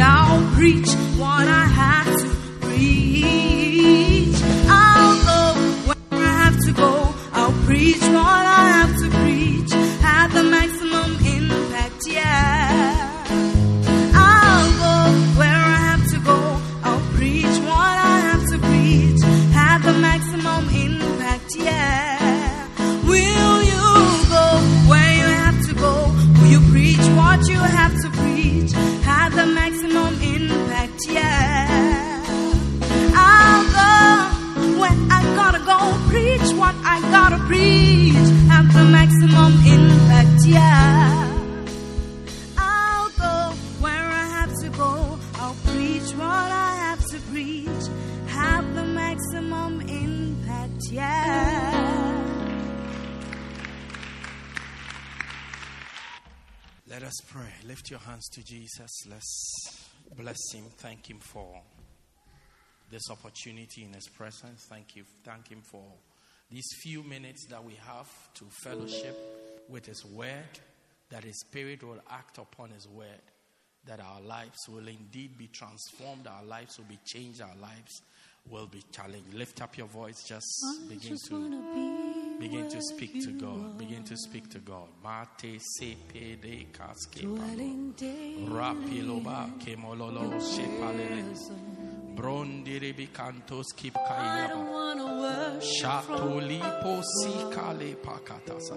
I'll preach to Jesus. Let's bless him. Thank him for this opportunity in his presence. Thank you. Thank him for these few minutes that we have to fellowship with his word, that his spirit will act upon his word, that our lives will indeed be transformed, our lives will be changed, our lives will be challenged. Lift up your voice, just I begin just to be begin to speak to God. are. Begin to speak to God. Mate sepe de daily Rapiloba kemololo presence. Brondiribi kantos kip I kailaba. don't wanna worship from Shatolipo sikale pakatasa.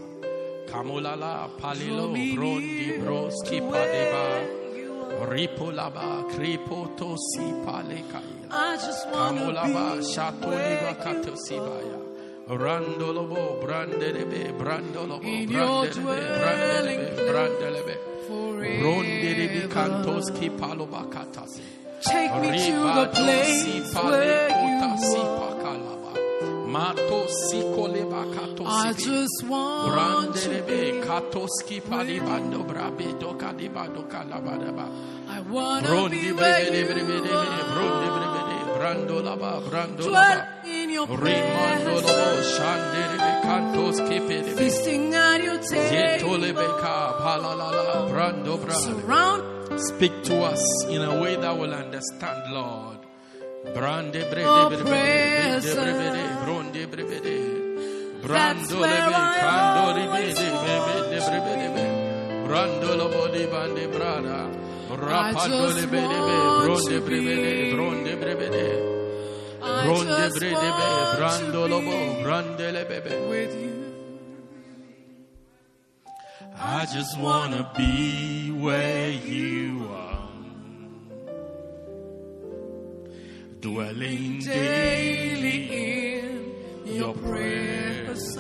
Kamolala palilo brondi near bros to kipadeba. where you are. Ripolaba kripoto si pale kaila. I just wanna be shatoliba where you. Randolobo brandelebe brandolobo In your brandelebe brandelebe place brandelebe. Brondiribi forever. kantos kipaloba. Take me to the place where you are. I just want to be. katoski palibando brabe doka dibado kalabadaba. I wanna be where you are. brando laba brando Dwell in your Rimando lobo presence. shanderebe kantos kipedebe. Feasting at your table. Surround Speak to us in a way that will understand, Lord. Brande brede Your brede brede presence. brede bronde brede That's where I kando always ribede bebe brede brede brando lobo di bande brada rapando just lebe de want bronde to brede be- bronde brede I just want brando to lobo be brande with you. I just wanna be where you are. Dwelling Daily in your presence.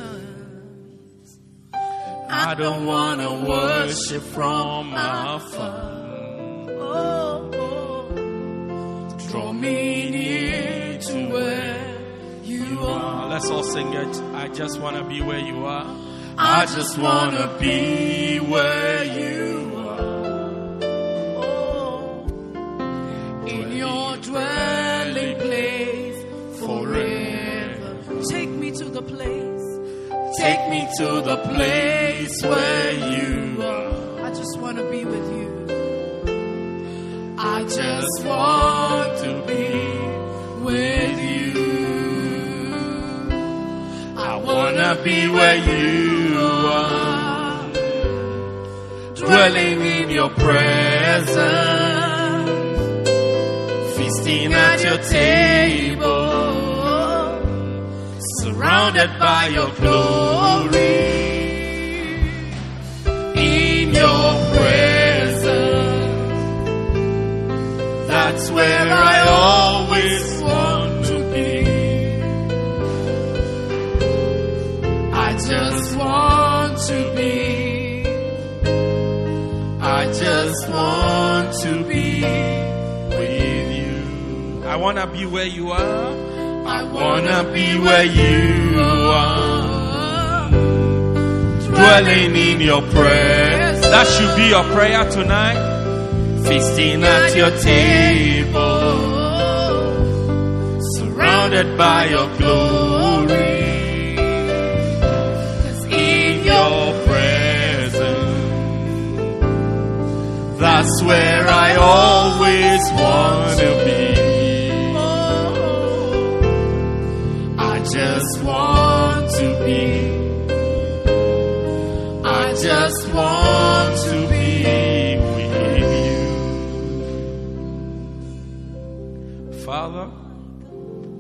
I don't wanna worship from afar. Oh, oh. Draw me near to where you are. Let's all sing it. I just wanna be where you are. I just wanna be where you the place. Take me to the place where you are. I just wanna be with you. I just want to be with you. I wanna be where you are, dwelling in your presence, feasting at your table, surrounded by your glory. In your presence, that's where I always want to be. I just want to be. I just want to be with you. I wanna be where you are. I wanna be where you are. Dwelling in your presence. That should be your prayer tonight. Feasting at your table, surrounded by your glory. 'Cause in your presence, that's where I always want to be. Want to be. I just want to be with you. Father,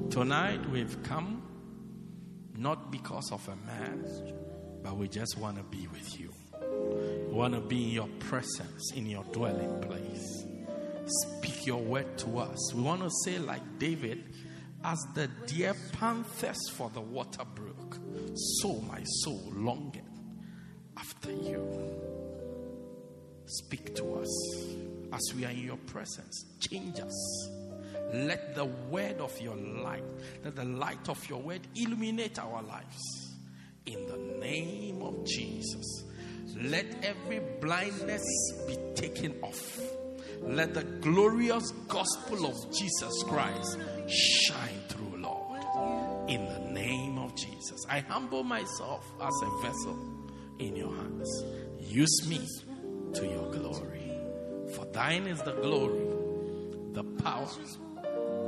tonight we've come not because of a man, but we just want to be with you. We want to be in your presence, in your dwelling place. Speak your word to us. We want to say, like David, as the deer panthers for the water brook, so my soul longeth after you. Speak to us as we are in your presence. Change us. Let the word of your light, let the light of your word illuminate our lives. In the name of Jesus. Let every blindness be taken off. Let the glorious gospel of Jesus Christ Shine through, Lord. In the name of Jesus. I humble myself as a vessel in your hands. Use me to your glory. For thine is the glory, the power,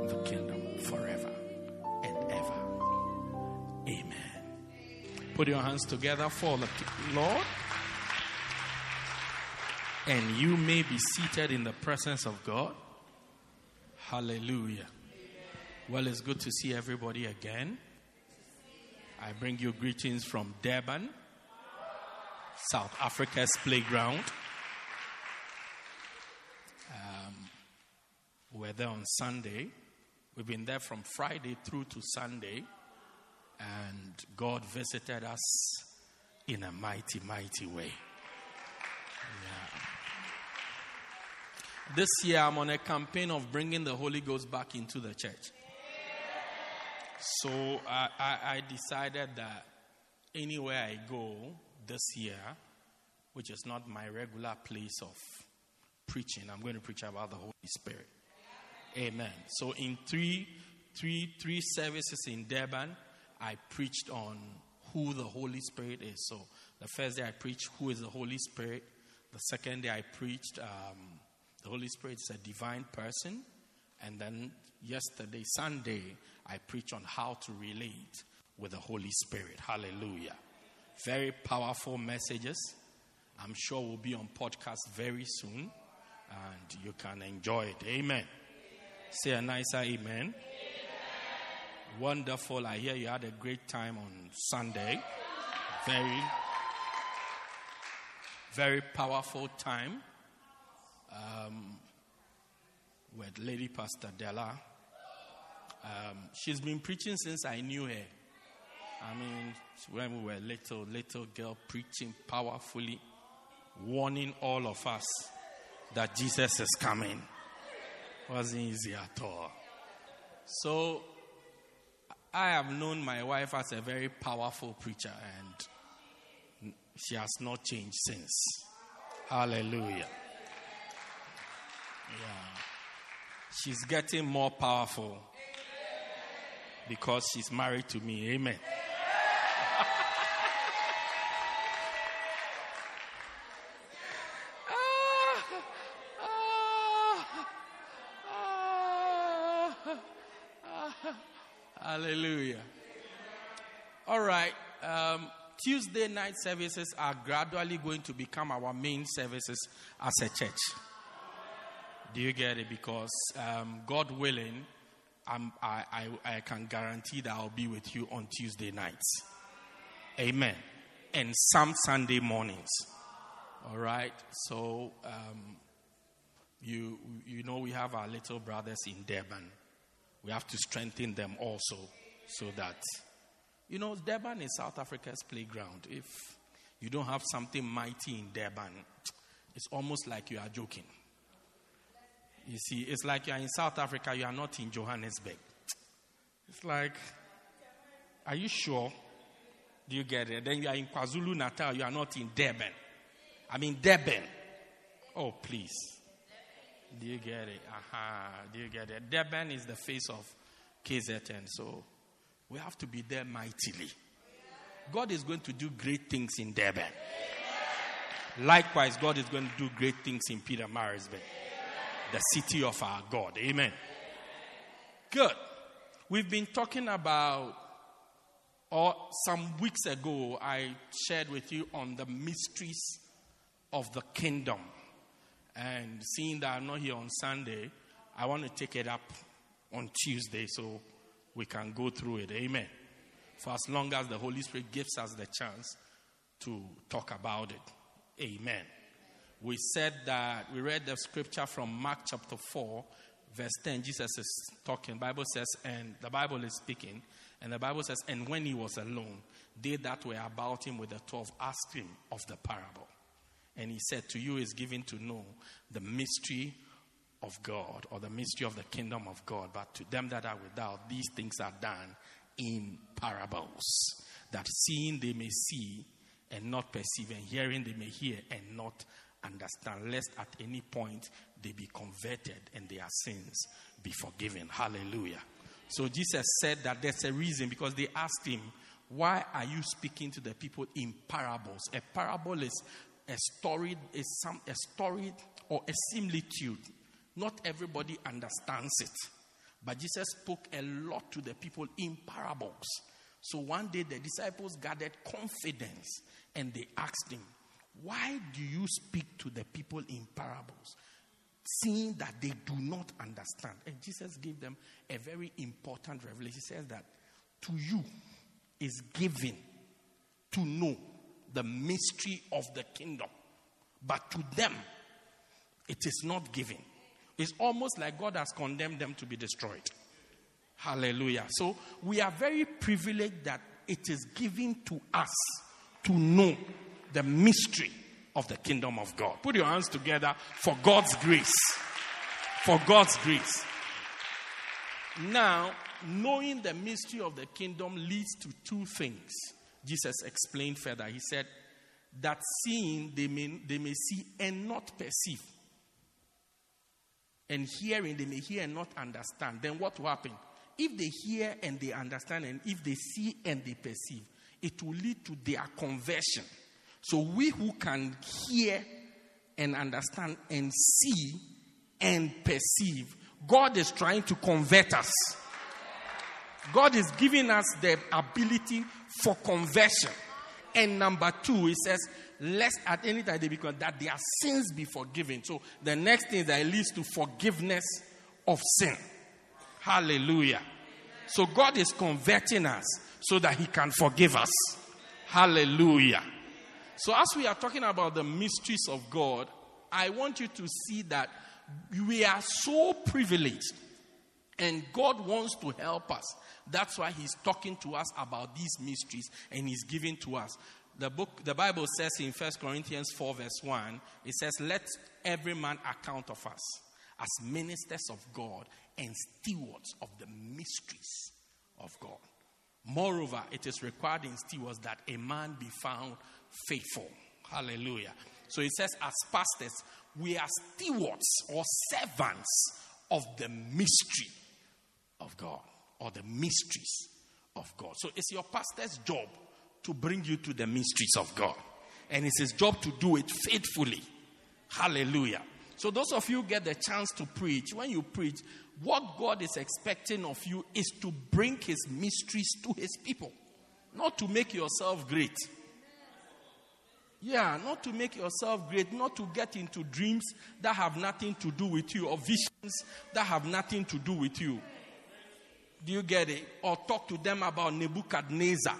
the kingdom forever and ever. Amen. Put your hands together for the Lord. And you may be seated in the presence of God. Hallelujah. Well, it's good to see everybody again. I bring you greetings from Durban, South Africa's playground. Um, we're there on Sunday. We've been there from Friday through to Sunday. And God visited us in a mighty, mighty way. Yeah. This year, I'm on a campaign of bringing the Holy Ghost back into the church. So I, I, I decided that anywhere I go this year, which is not my regular place of preaching, I'm going to preach about the Holy Spirit. Amen. So in three, three, three services in Durban, I preached on who the Holy Spirit is. So the first day I preached who is the Holy Spirit. The second day I preached um, the Holy Spirit is a divine person. And then yesterday, Sunday, I preach on how to relate with the Holy Spirit. Hallelujah. Very powerful messages. I'm sure will be on podcast very soon. And you can enjoy it. Amen. Say a nicer amen. Wonderful. I hear you had a great time on Sunday. Very, very powerful time um, with Lady Pastor Della. Um, she's been preaching since I knew her. I mean, when we were little, little girl preaching powerfully, warning all of us that Jesus is coming. Wasn't easy at all. So I have known my wife as a very powerful preacher, and she has not changed since. Hallelujah. Yeah. She's getting more powerful because she's married to me. Amen. Hallelujah. All right. Um, Tuesday night services are gradually going to become our main services as a church. Do you get it? Because um, God willing, I, I, I can guarantee that I'll be with you on Tuesday nights. Amen. And some Sunday mornings. All right. So, um, you, you know, we have our little brothers in Durban we have to strengthen them also so that, you know, Durban is South Africa's playground. If you don't have something mighty in Durban, it's almost like you are joking. You see, it's like you are in South Africa, you are not in Johannesburg. It's like, are you sure? Do you get it? Then you are in KwaZulu Natal, you are not in Durban. I mean, Durban. Oh, please. Do you get it? Aha. Do you get it? Durban is the face of KZN. So we have to be there mightily. God is going to do great things in Durban. Likewise, God is going to do great things in Pietermaritzburg, the city of our God. Amen. Good. We've been talking about, or some weeks ago, I shared with you on the mysteries of the kingdom. And seeing that I'm not here on Sunday, I want to take it up on Tuesday so we can go through it. Amen. For as long as the Holy Spirit gives us the chance to talk about it. Amen. We said that we read the scripture from Mark chapter 4, verse 10. Jesus is talking. Bible says, and the Bible is speaking, and the Bible says, and when he was alone, they that were about him with the twelve asked him of the parable. And he said, To you is given to know the mystery of God or the mystery of the kingdom of God. But to them that are without, these things are done in parables. That seeing they may see and not perceive, and hearing they may hear and not understand, lest at any point they be converted and their sins be forgiven. Hallelujah. So Jesus said that there's a reason because they asked him, Why are you speaking to the people in parables? A parable is a story is some a story or a similitude. Not everybody understands it. But Jesus spoke a lot to the people in parables. So one day the disciples gathered confidence and they asked him, Why do you speak to the people in parables, seeing that they do not understand? And Jesus gave them a very important revelation. He says that to you is given to know the mystery of the kingdom, but to them it is not given. It's almost like God has condemned them to be destroyed. Hallelujah. So we are very privileged that it is given to us to know the mystery of the kingdom of God. Put your hands together for God's grace. For God's grace. Now, knowing the mystery of the kingdom leads to two things. Jesus explained further. He said, that seeing they may, they may see and not perceive. And hearing they may hear and not understand. Then what will happen? If they hear and they understand, and if they see and they perceive, it will lead to their conversion. So we who can hear and understand and see and perceive, God is trying to convert us. God is giving us the ability for conversion. And number two, he says, lest at any time they become that their sins be forgiven. So the next thing that leads to forgiveness of sin. Hallelujah. So God is converting us so that he can forgive us. Hallelujah. So as we are talking about the mysteries of God, I want you to see that we are so privileged and God wants to help us. That's why He's talking to us about these mysteries and He's giving to us. The book, the Bible says in 1 Corinthians 4, verse 1, it says, Let every man account of us as ministers of God and stewards of the mysteries of God. Moreover, it is required in stewards that a man be found faithful. Hallelujah. So it says, as pastors, we are stewards or servants of the mystery of God or the mysteries of God. So it's your pastor's job to bring you to the mysteries of God. And it's his job to do it faithfully. Hallelujah. So, those of you get the chance to preach, when you preach, what God is expecting of you is to bring his mysteries to his people, not to make yourself great. Yeah, not to make yourself great, not to get into dreams that have nothing to do with you or visions that have nothing to do with you. Do you get it? Or talk to them about Nebuchadnezzar.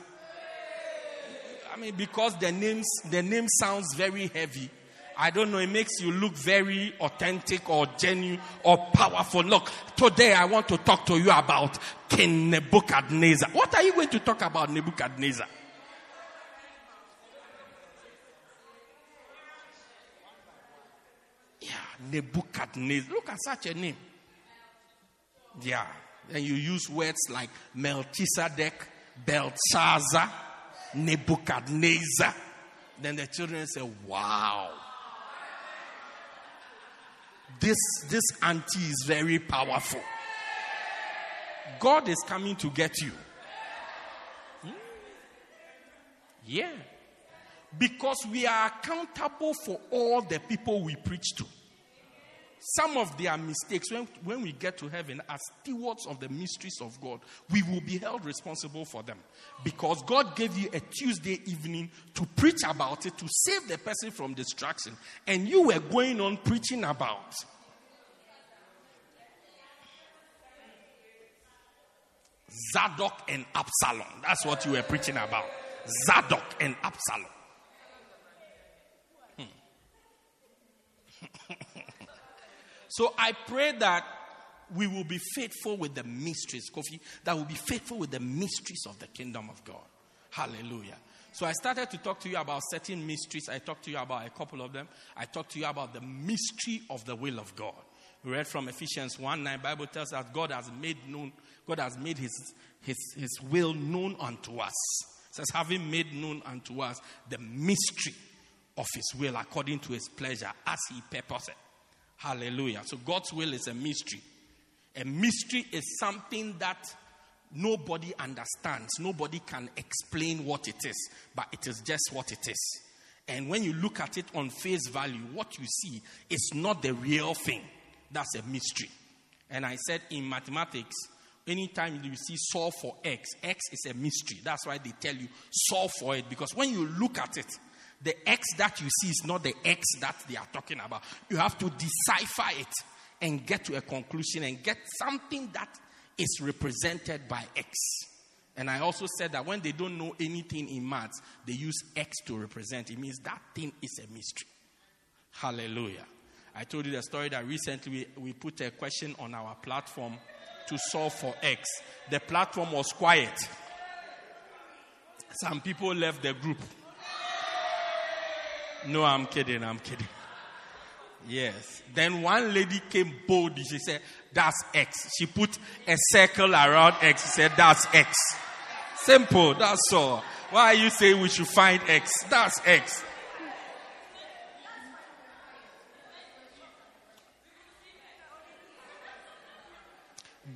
I mean, because the names the name sounds very heavy. I don't know, it makes you look very authentic or genuine or powerful. Look, today I want to talk to you about King Nebuchadnezzar. What are you going to talk about Nebuchadnezzar? Yeah, Nebuchadnezzar. Look at such a name. Yeah. And you use words like Melchizedek, Belshazzar, Nebuchadnezzar. Then the children say, Wow. This, this auntie is very powerful. God is coming to get you. Hmm? Yeah. Because we are accountable for all the people we preach to. Some of their mistakes, when, when we get to heaven as stewards of the mysteries of God, we will be held responsible for them. Because God gave you a Tuesday evening to preach about it, to save the person from distraction. And you were going on preaching about. Zadok and Absalom. That's what you were preaching about. Zadok and Absalom. Hmm. so I pray that we will be faithful with the mysteries, Kofi, that will be faithful with the mysteries of the kingdom of God. Hallelujah. So I started to talk to you about certain mysteries. I talked to you about a couple of them. I talked to you about the mystery of the will of God. We read from Ephesians 1 9. Bible tells us God has made known, God has made his, his, his will known unto us. It says, having made known unto us the mystery of his will according to his pleasure as he purposed. Hallelujah. So God's will is a mystery. A mystery is something that nobody understands. Nobody can explain what it is, but it is just what it is. And when you look at it on face value, what you see is not the real thing. That's a mystery. And I said in mathematics, Anytime you see solve for X, X is a mystery. That's why they tell you solve for it. Because when you look at it, the X that you see is not the X that they are talking about. You have to decipher it and get to a conclusion and get something that is represented by X. And I also said that when they don't know anything in maths, they use X to represent. It means that thing is a mystery. Hallelujah. I told you the story that recently we, put a question on our platform to solve for X. The platform was quiet. Some people left the group. No, I'm kidding, I'm kidding. Yes. Then one lady came boldly. She said, That's X. She put a circle around X. She said, That's X. Simple, that's all. Why are you saying we should find X? That's X.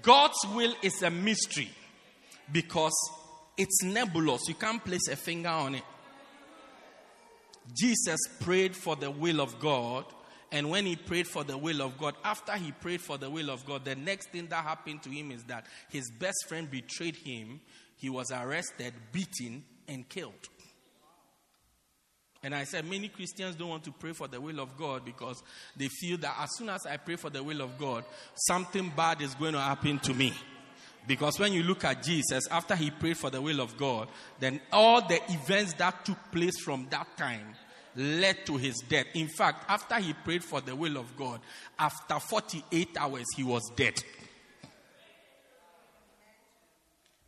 God's will is a mystery because it's nebulous. You can't place a finger on it. Jesus prayed for the will of God, and when he prayed for the will of God, after he prayed for the will of God, the next thing that happened to him is that his best friend betrayed him. He was arrested, beaten, and killed. And I said, many Christians don't want to pray for the will of God because they feel that as soon as I pray for the will of God, something bad is going to happen to me. Because when you look at Jesus, after he prayed for the will of God, then all the events that took place from that time led to his death. In fact, after he prayed for the will of God, after 48 hours, he was dead.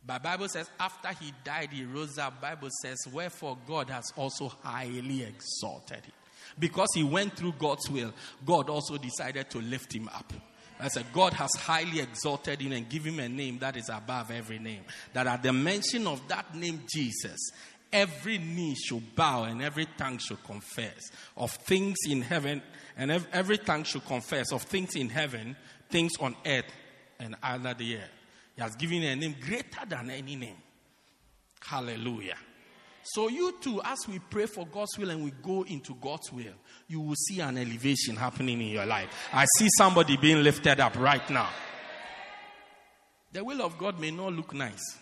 But Bible says after he died, he rose up. Bible says, wherefore God has also highly exalted him. Because he went through God's will, God also decided to lift him up. I said, God has highly exalted him and given him a name that is above every name. That at the mention of that name, Jesus, every knee should bow and every tongue should confess of things in heaven, and ev- every tongue should confess of things in heaven, things on earth, and under the earth. He has given a name greater than any name. Hallelujah. So, you too, as we pray for God's will and we go into God's will, you will see an elevation happening in your life. I see somebody being lifted up right now. The will of God may not look nice.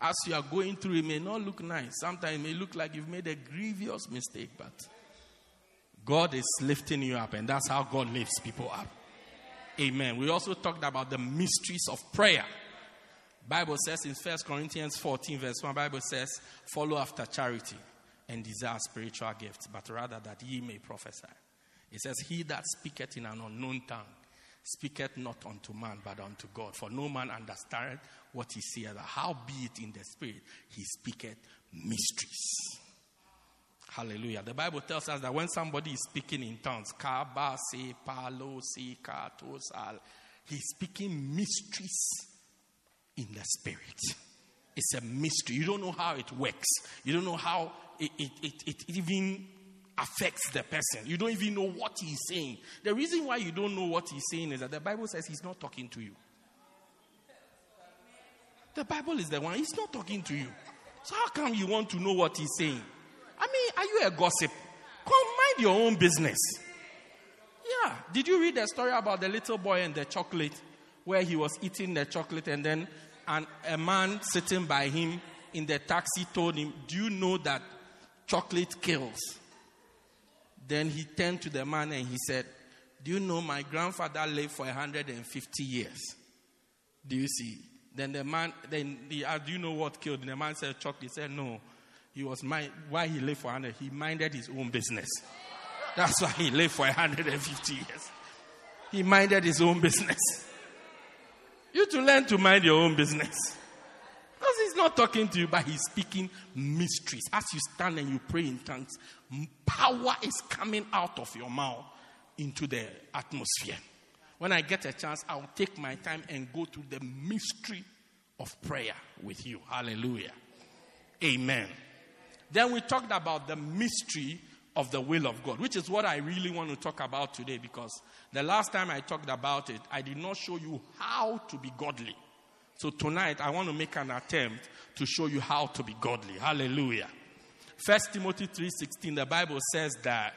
As you are going through, it may not look nice. Sometimes it may look like you've made a grievous mistake, but God is lifting you up, and that's how God lifts people up. Amen. We also talked about the mysteries of prayer. Bible says in 1 Corinthians 14, verse 1, Bible says, follow after charity and desire spiritual gifts, but rather that ye may prophesy. It says, He that speaketh in an unknown tongue speaketh not unto man, but unto God. For no man understandeth what he saith. How be it in the spirit, he speaketh mysteries. Hallelujah. The Bible tells us that when somebody is speaking in tongues, he's speaking mysteries in the spirit. It's a mystery. You don't know how it works. You don't know how it, it, it, it even affects the person. You don't even know what he's saying. The reason why you don't know what he's saying is that the Bible says he's not talking to you. The Bible is the one, he's not talking to you. So how come you want to know what he's saying? I mean, are you a gossip? Come mind your own business. Yeah. Did you read the story about the little boy and the chocolate? Where he was eating the chocolate and then and a man sitting by him in the taxi told him, Do you know that chocolate kills? Then he turned to the man and he said, Do you know my grandfather lived for 150 years? Do you see? Then the man, then he asked, uh, Do you know what killed? And the man said, Chocolate. He said, No. He was mind, why he lived for 100, he minded his own business. That's why he lived for 150 years. He minded his own business. You to learn to mind your own business. Because he's not talking to you, but he's speaking mysteries. As you stand and you pray in tongues, power is coming out of your mouth into the atmosphere. When I get a chance, I'll take my time and go to the mystery of prayer with you. Hallelujah. Amen. Then we talked about the mystery of the will of God, which is what I really want to talk about today because the last time I talked about it, I did not show you how to be godly. So tonight I want to make an attempt to show you how to be godly. Hallelujah. First Timothy 3:16 the Bible says that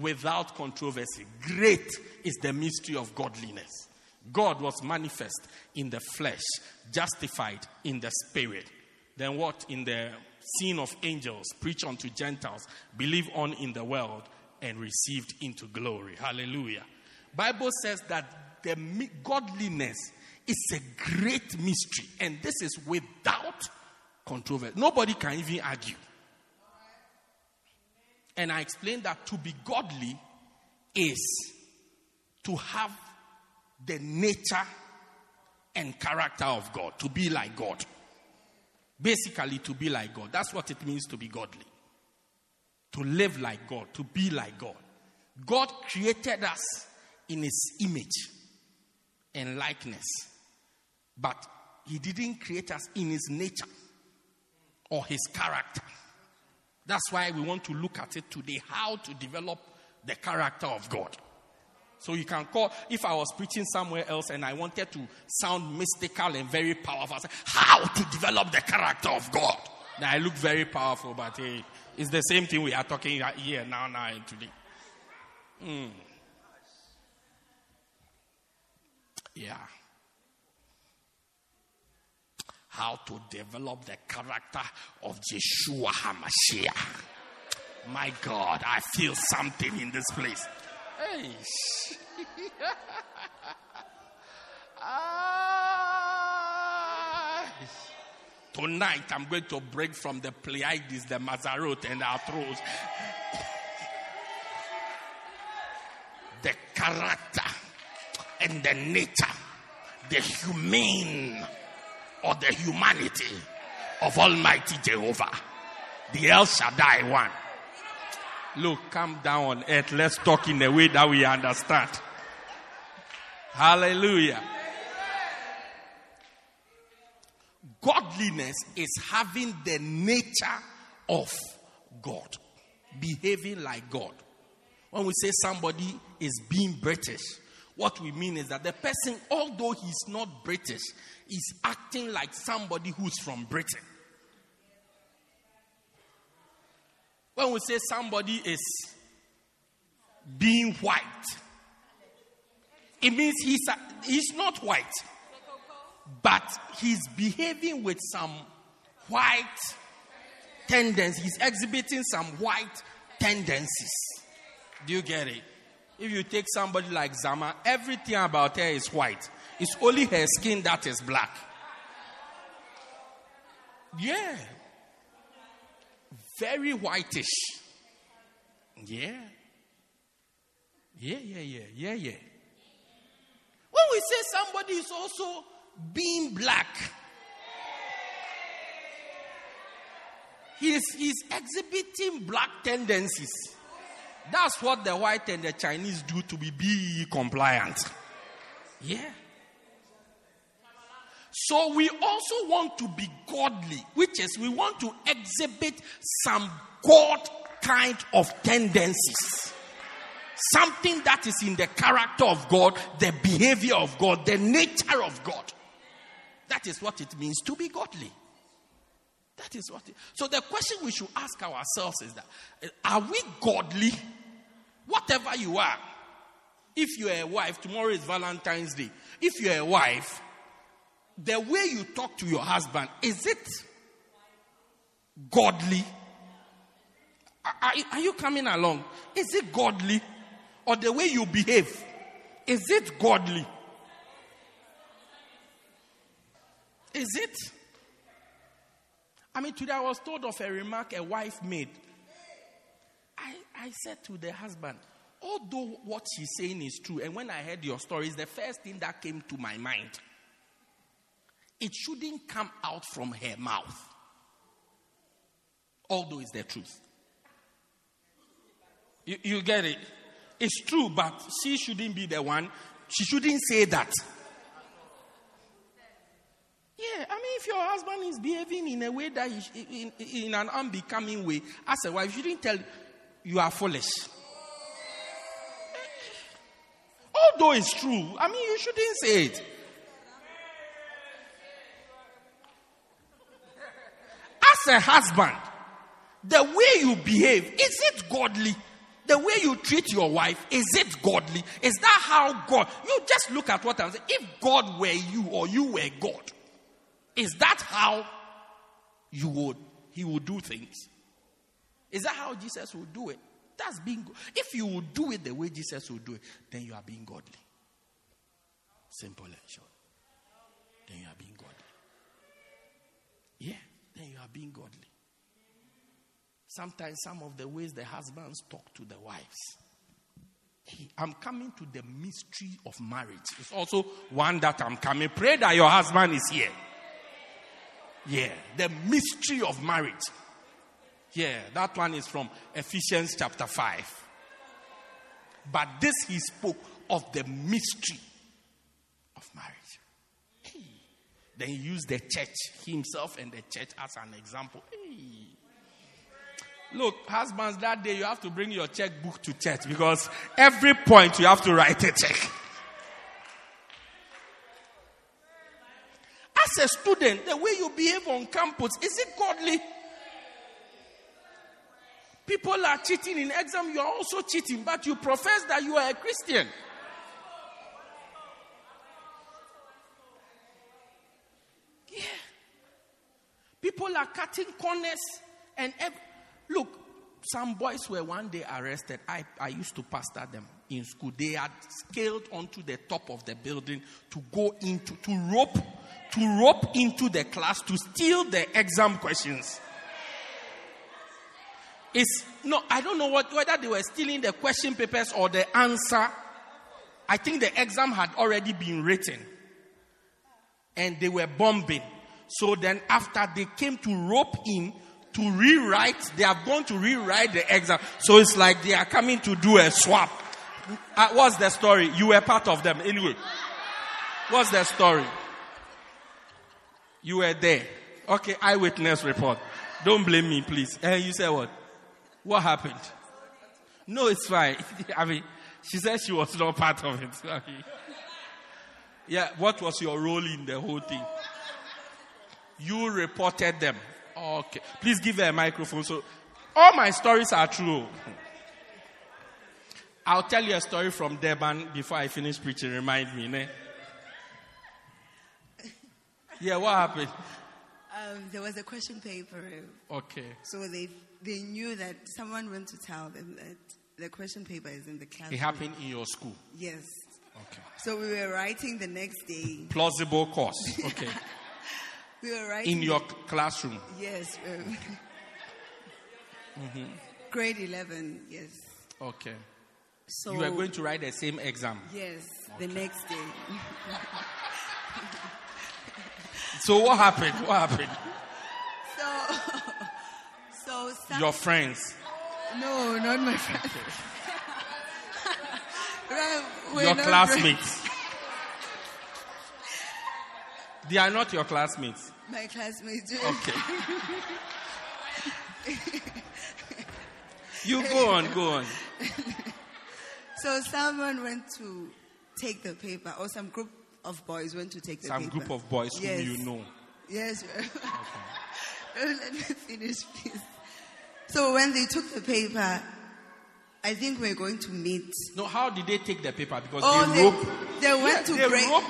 without controversy great is the mystery of godliness. God was manifest in the flesh, justified in the spirit. Then what? In the scene of angels, preach unto Gentiles, believe on in the world, and received into glory. Hallelujah. Bible says that the godliness is a great mystery, and this is without controversy. Nobody can even argue. And I explained that to be godly is to have the nature and character of God, to be like God. Basically, to be like God. That's what it means to be godly. To live like God, to be like God. God created us in His image and likeness, but He didn't create us in His nature or His character. That's why we want to look at it today how to develop the character of God. So you can call, if I was preaching somewhere else and I wanted to sound mystical and very powerful, say, how to develop the character of God. Now I look very powerful, but hey, it's the same thing we are talking here now, now, and today. Mm. Yeah. How to develop the character of Yeshua HaMashiach. My God, I feel something in this place. Hey. Tonight, I'm going to break from the Pleiades, the Mazzaroth, and Arcturus. The character and the nature, the humane or the humanity of Almighty Jehovah, the El Shaddai one. Look, come down on earth. Let's talk in a way that we understand. Hallelujah. Godliness is having the nature of God, behaving like God. When we say somebody is being British, what we mean is that the person, although he's not British, is acting like somebody who's from Britain. When we say somebody is being white, it means he's, he's not white, but he's behaving with some white tendencies. He's exhibiting some white tendencies. Do you get it? If you take somebody like Zama, everything about her is white. It's only her skin that is black. Yeah. Very whitish. Yeah. Yeah, yeah, yeah, yeah, yeah. When we say somebody is also being black, he's, he's exhibiting black tendencies. That's what the white and the Chinese do to be BEE compliant. Yeah. So we also want to be godly, which is we want to exhibit some God kind of tendencies. Something that is in the character of God, the behavior of God, the nature of God. That is what it means to be godly. That is what. It, so the question we should ask ourselves is that: Are we godly? Whatever you are. If you are a wife, tomorrow is Valentine's Day. If you are a wife, the way you talk to your husband, is it godly? Are, are, you coming along? Is it godly? Or the way you behave, is it godly? Is it? I mean, today I was told of a remark a wife made. I, I said to the husband, although what she's saying is true, and when I heard your stories, the first thing that came to my mind, it shouldn't come out from her mouth, although it's the truth. You, you get it? It's true, but she shouldn't be the one. She shouldn't say that. Yeah, I mean, if your husband is behaving in a way that in, in an unbecoming way, as a wife, you shouldn't tell you are foolish. Eh, although it's true, I mean, you shouldn't say it. A husband, the way you behave, is it godly? the way you treat your wife, is it godly? Is that how God? You just look at what I'm saying. If God were you or you were God, is that how you would he would do things? Is that how Jesus would do it? That's being go- if you would do it the way Jesus would do it, then you are being godly. Simple and short. Then you are being then you are being godly. Sometimes some of the ways the husbands talk to the wives. I'm coming to the mystery of marriage. It's also one that I'm coming. Pray that your husband is here. Yeah, the mystery of marriage. Yeah, that one is from Ephesians chapter 5. But this he spoke of the mystery of marriage. Then he used the church, himself and the church as an example. Hey. Look, husbands, that day you have to bring your checkbook to church because every point you have to write a check. As a student, the way you behave on campus, is it godly? People are cheating in exam, you are also cheating, but you profess that you are a Christian. People are cutting corners and ev- look, some boys were one day arrested. I, I used to pastor them in school. They had scaled onto the top of the building to go into to rope to rope into the class to steal the exam questions. It's no, I don't know what, whether they were stealing the question papers or the answer. I think the exam had already been written and they were bombing. So then, after they came to rope in to rewrite, they are going to rewrite the exam. So it's like they are coming to do a swap. Uh, what's the story? You were part of them anyway. What's the story? You were there. Okay, eyewitness report. Don't blame me, please. And you said what? What happened? No, it's fine. I mean, she said she was not part of it. Yeah, what was your role in the whole thing? You reported them. Okay. Please give her a microphone. So, all my stories are true. I'll tell you a story from Durban before I finish preaching. Remind me, ne? Yeah, what happened? Um, there was a question paper, Okay. so they they knew that someone went to tell them that the question paper is in the class. It happened in your school. Yes. Okay. So we were writing the next day. Plausible course. Okay. We were writing In your classroom. yes, um, grade eleven. Yes. Okay. So You are going to write the same exam. yes the next day. So what happened? What happened? So so some, Your friends, no, not my friends. Right, your classmates. They are not your classmates. My classmates. Okay. you go on, go on. So someone went to take the paper, or some group of boys went to take the Some paper. Some group of boys Yes. whom you know. Yes. okay. Let me finish, please. So when they took the paper, I think we're going to meet. No, how did they take the paper? Because Oh, they they, rope. they went Yeah, to they break. rope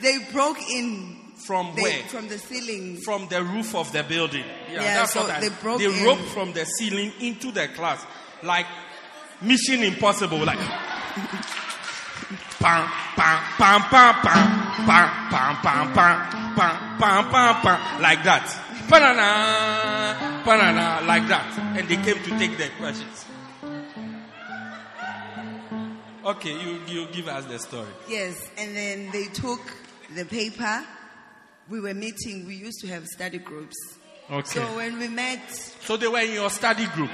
They broke in from they, where? from the ceiling. From the roof of the building. Yeah, Yeah, that's so what I, they broke They in. roped from the ceiling into the class, like Mission Impossible, like. Pam, pam, pam, pam, pam, pam, pam, pam, pam, pam, pam, pam, pam, like that. Banana, banana, like that. And they came to take their questions. Okay, you, you give us the story. Yes, and then they took the paper. We were meeting. We used to have study groups. Okay. So when we met, So they were in your study group.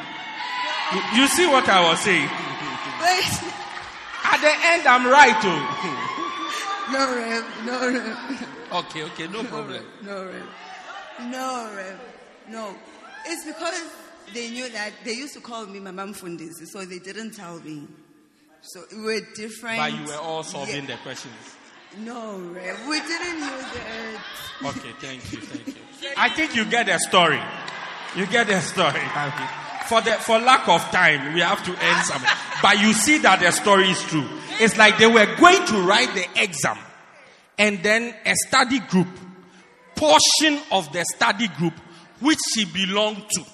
You, you see what I was saying? wait, At the end, I'm right, too. Oh. no Rev, no Rev, okay, okay, no problem. no Rev, no Rev, no. It's because they knew that they used to call me Mama Fundis, so they didn't tell me. So we were different. But you were all solving Yeah. the questions. No, Rev, we didn't use it. Okay, thank you, thank you. I think you get the story. You get the story. for the for lack of time, we have to end something. But you see that the story is true. It's like they were going to write the exam, and then a study group, portion of the study group which she belonged to,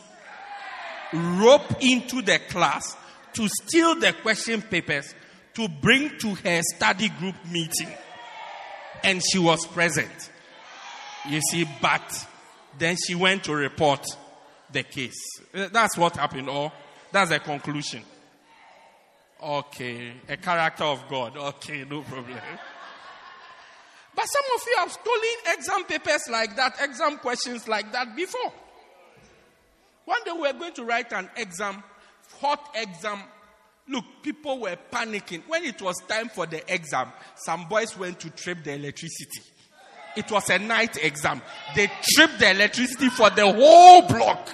rope into the class to steal the question papers to bring to her study group meeting. And she was present. You see, but then she went to report the case. Uh, that's what happened, or that's the conclusion. Okay, a character of God. Okay, no problem. But some of you have stolen exam papers like that, exam questions like that before. One day we are going to write an exam, hot exam. Look, people were panicking. When it was time for the exam, some boys went to trip the electricity. It was a night exam. They tripped the electricity for the whole block.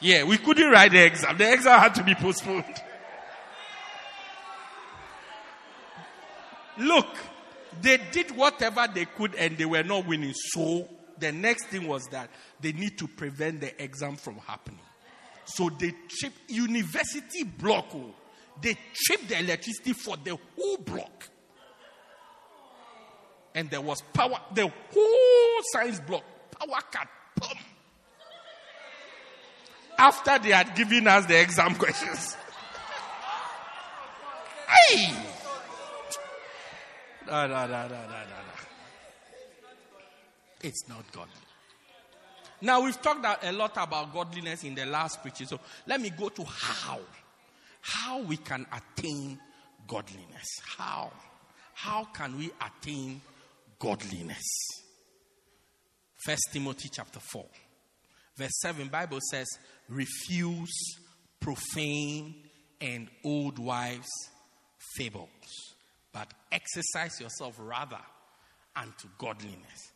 Yeah, we couldn't write the exam. The exam had to be postponed. Look, they did whatever they could and they were not winning. So the next thing was that they need to prevent the exam from happening. So they tripped university block. oh, They tripped the electricity for the whole block. And there was power, the whole science block, power cut. Boom. After they had given us the exam questions. hey! No, no, no, no, no, no. It's not godly. Now, we've talked a lot about godliness in the last preaching. So let me go to how. How we can attain godliness. How? How can we attain godliness? First Timothy chapter 4. Verse 7, Bible says, refuse profane and old wives' fables, but exercise yourself rather unto godliness.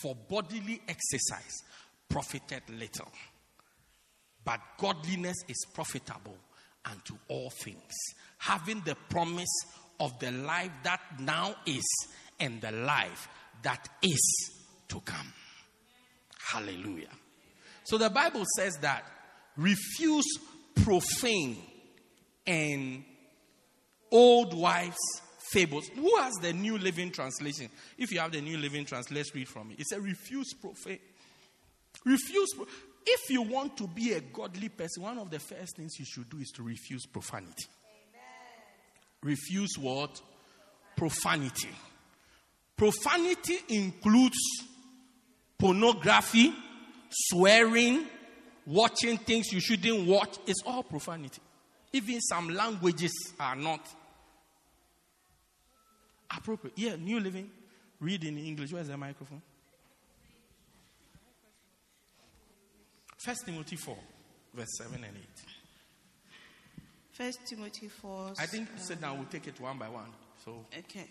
For bodily exercise profiteth little, but godliness is profitable unto all things, having the promise of the life that now is and the life that is to come. Hallelujah. So the Bible says that refuse profane and old wives' fables. Who has the New Living Translation? If you have the New Living Translation, let's read from it. It says, refuse profane. Refuse. If you want to be a godly person, one of the first things you should do is to refuse profanity. Refuse what? Profanity. Profanity includes pornography, swearing, watching things you shouldn't watch. It's all profanity. Even some languages are not appropriate. Yeah, New Living. Read in English. Where's the microphone? First Timothy 4, verse 7 and 8. First Timothy 4. I think uh, sit down, we'll take it one by one. So Okay.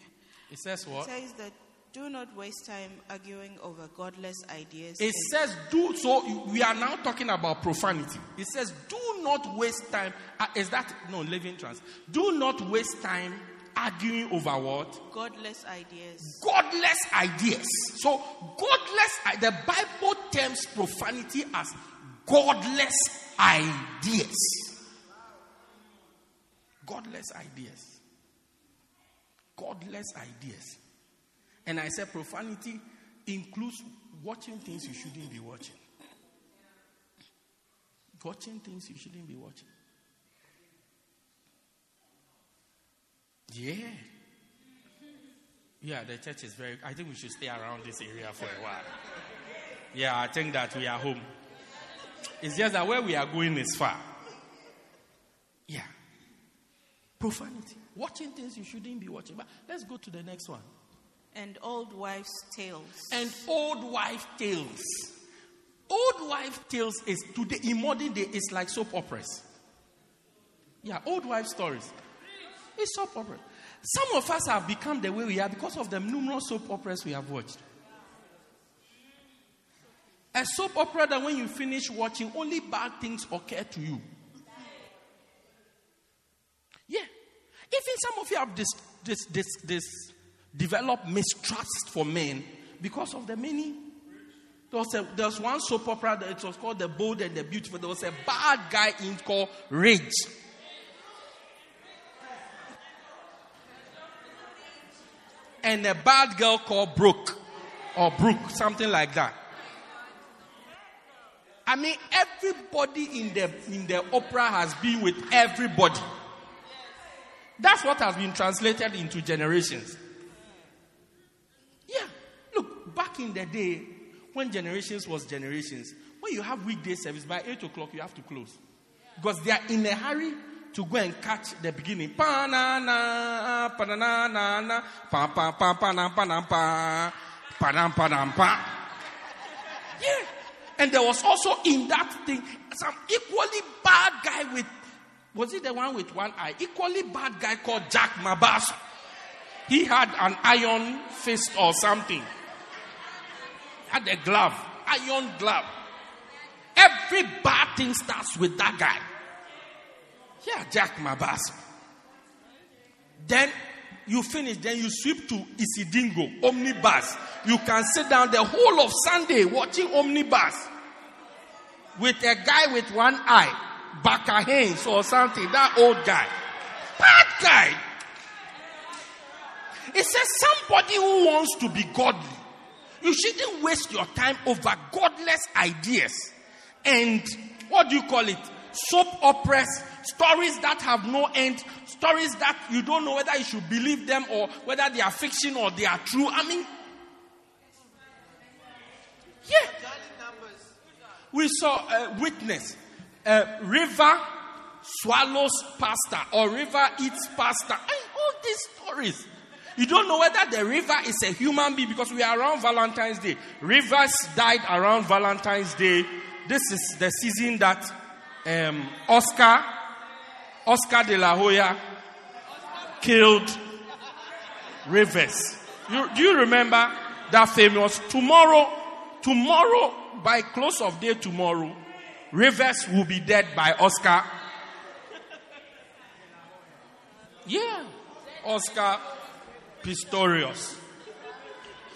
it says what? It says that do not waste time arguing over godless ideas. It says do so we are now talking about profanity. It says do not waste time. Uh, is that no living trans? Do not waste time arguing over what? godless ideas. Godless ideas. So godless the Bible terms profanity as godless ideas. Godless ideas. Godless ideas. And I said profanity includes watching things you shouldn't be watching. Watching things you shouldn't be watching. Yeah. Yeah, the church is very. I think we should stay around this area for a while. Yeah, I think that we are home. It's just that where we are going is far. Yeah. Profanity. Watching things you shouldn't be watching. But let's go to the next one. And old wives' tales. And old wife tales. Old wife tales is today in modern day is like soap operas. Yeah, old wife stories. It's soap opera. Some of us have become the way we are because of the numerous soap operas we have watched. A soap opera that when you finish watching, only bad things occur to you. Yeah. Even some of you have this, this, this, this developed mistrust for men because of the many There was, a, there was one soap opera that it was called The Bold and the Beautiful. There was a bad guy in called Ridge. And a bad girl called Brooke. Or Brooke, something like that. I mean, everybody in the in the opera has been with everybody. That's what has been translated into generations. Yeah. Look, back in the day, when generations was generations, when you have weekday service, by 8 o'clock you have to close. Because they are in a hurry to go and catch the beginning. Yeah. And there was also in that thing some equally bad guy with was it the one with one eye? Equally bad guy called Jack Mabaso. He had an iron fist or something. Had a glove, iron glove. Every bad thing starts with that guy. Yeah, Jack Mabaso. Then you finish, then you sweep to Isidingo, Omnibus. You can sit down the whole of Sunday watching Omnibus with a guy with one eye, Barker Haines or something, that old guy. Bad guy. It says somebody who wants to be godly. You shouldn't waste your time over godless ideas and what do you call it? Soap operas, stories that have no end, stories that you don't know whether you should believe them or whether they are fiction or they are true. I mean, yeah. We saw a witness. A river swallows pasta or river eats pasta. Mean, all these stories. You don't know whether the river is a human being because we are around Valentine's Day. Rivers died around Valentine's Day. This is the season that um, Oscar, Oscar de la Hoya killed rivers. You, do you remember that famous tomorrow? Tomorrow, by close of day tomorrow, rivers will be dead by Oscar. Yeah, Oscar Pistorius.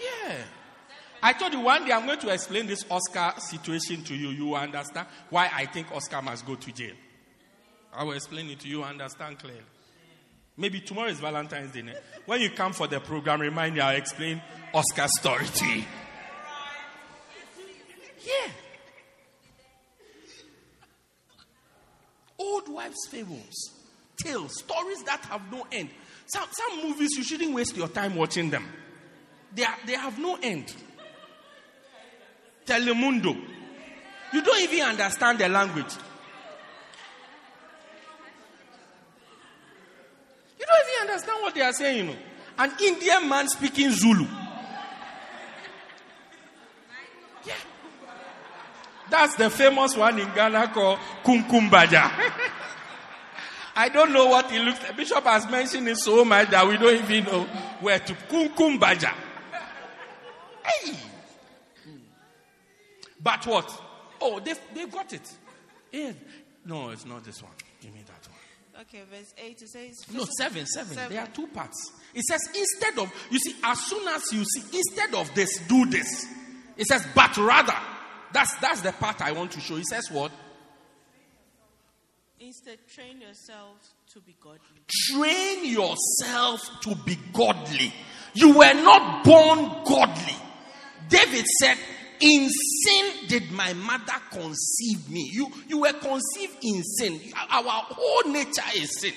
Yeah. I told you one day I'm going to explain this Oscar situation to you. You understand why I think Oscar must go to jail. I will explain it to you, understand clearly. Maybe tomorrow is Valentine's Day. When you come for the program, remind me, I'll explain Oscar's story to you. Yeah. Old wives' fables, tales, stories that have no end. Some, some movies, you shouldn't waste your time watching them. They, are, they have no end. Telemundo. You don't even understand the language. You don't even understand what they are saying. You know. An Indian man speaking Zulu. Yeah. That's the famous one in Ghana called Kumkum Bhagya. I don't know what he looks like. Bishop has mentioned it so much that we don't even know where to. Kumkum Bhagya. Hey. But what? Oh, they've, they've got it. Yeah. No, it's not this one. Give me that. Okay, verse 8 it says. No, seven. Seven. There are two parts. It says instead of, you see, as soon as you see, instead of this, do this. It says, but rather. That's that's the part I want to show. It says what? Instead, train yourself to be godly. Train yourself to be godly. You were not born godly. David said, In sin did my mother conceive me. You, you were conceived in sin. Our whole nature is sin.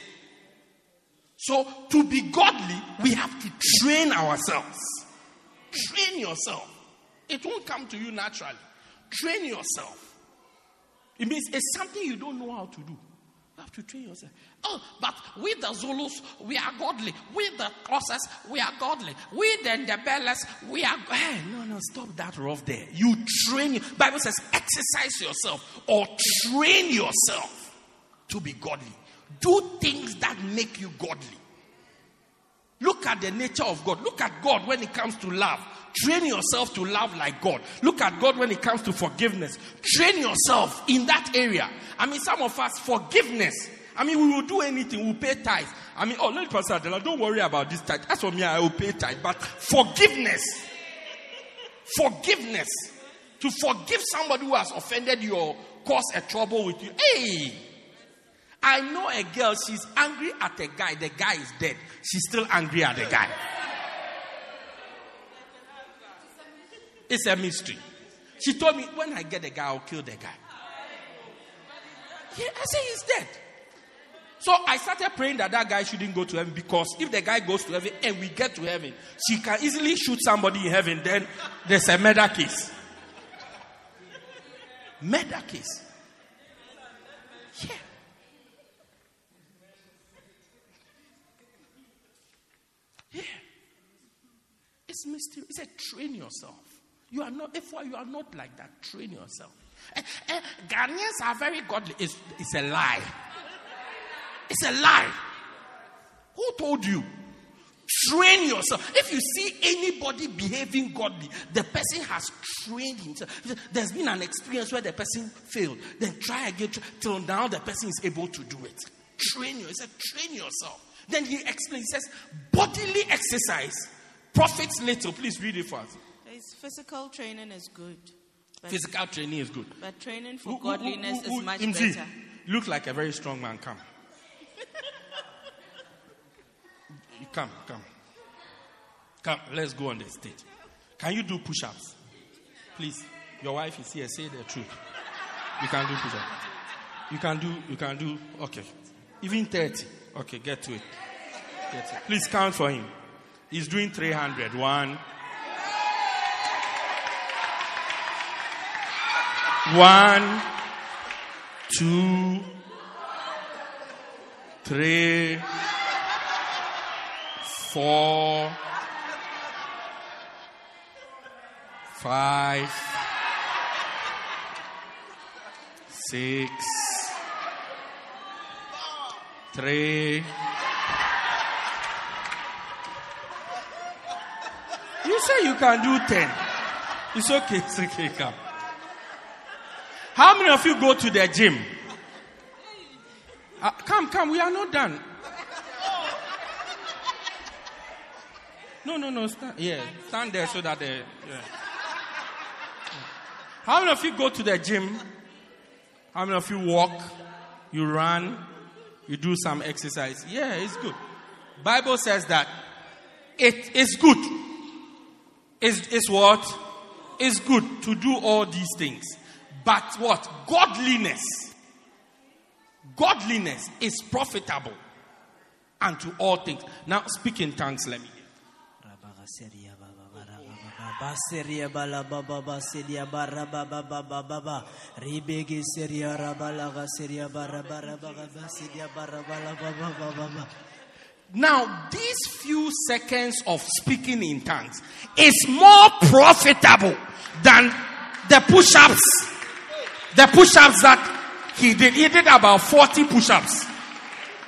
So, to be godly, we have to train ourselves. Train yourself. It won't come to you naturally. Train yourself. It means it's something you don't know how to do. You have to train yourself. Oh, but we the Zulus, we are godly. We the Xhosas, we are godly. We the Ndebelers, we are. Hey, no, no, stop that rough there. You train. Bible says, exercise yourself or train yourself to be godly. Do things that make you godly. Look at the nature of God. Look at God when it comes to love. Train yourself to love like God. Look at God when it comes to forgiveness. Train yourself in that area. I mean, some of us, forgiveness. I mean, we will do anything. We'll pay tithe. I mean, oh, let me Pastor Adela, don't worry about this tithe. As for me, I will pay tithe. But forgiveness. Forgiveness. To forgive somebody who has offended you or caused a trouble with you. Hey! I know a girl, she's angry at a guy. The guy is dead. She's still angry at the guy. It's a mystery. She told me, when I get the guy, I'll kill the guy. Yeah, I say he's dead. So I started praying that that guy shouldn't go to heaven because if the guy goes to heaven and we get to heaven, she can easily shoot somebody in heaven. Then there's a murder case. Murder case. Yeah. Yeah. It's mystery. It's a train yourself. You are not, if you are not like that, train yourself. Eh, eh, Ghanaians are very godly. It's, it's a lie. It's a lie. Who told you? Train yourself. If you see anybody behaving godly, the person has trained himself. There's been an experience where the person failed. Then try again till now the person is able to do it. Train yourself. He said, train yourself. Then he explains, he says, bodily exercise profits little. Please read it for us. There's physical training is good. Physical training is good. but training for Who- godliness who- who- is much Imzi, better. Look like a very strong man. Come. Come, come. Come, let's go on the stage. Can you do push ups? Please. Your wife is here. Say the truth. You can do push ups. You can do, you can do, okay. Even 30. Okay, get to it. Get to it. Please count for him. He's doing 300. One. One, two, three, four, five, six, three. You say you can do ten. It's okay, it's okay, come. How many of you go to the gym? Uh, come, come, we are not done. No, no, no, stand, yeah, stand there so that the. Yeah. How many of you go to the gym? How many of you walk? You run? You do some exercise? Yeah, it's good. Bible says that it is good. Is is what? It's good to do all these things. But what? Godliness. Godliness is profitable unto all things. Now speak in tongues, let me. Baseria bala baba baseria bara baba baba baba seria rabala seria bara bara baba baseria bara bala baba baba Now, these few seconds of speaking in tongues is more profitable than the push ups. The push ups that he did. He did about 40 push ups.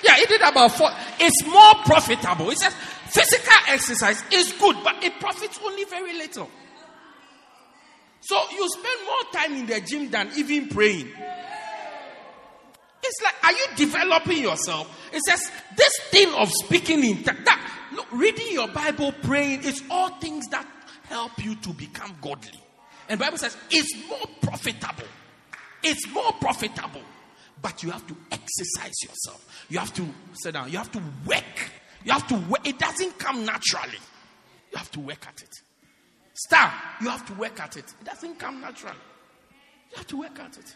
Yeah, he did about four. It's more profitable. It says physical exercise is good, but it profits only very little. So you spend more time in the gym than even praying. It's like, are you developing yourself? It says, this thing of speaking in that look, reading your Bible, praying, it's all things that help you to become godly. And Bible says it's more profitable. It's more profitable. But you have to exercise yourself. You have to sit down. You have to work. You have to work. It doesn't come naturally. You have to work at it. Star, you have to work at it. It doesn't come naturally. You have to work at it.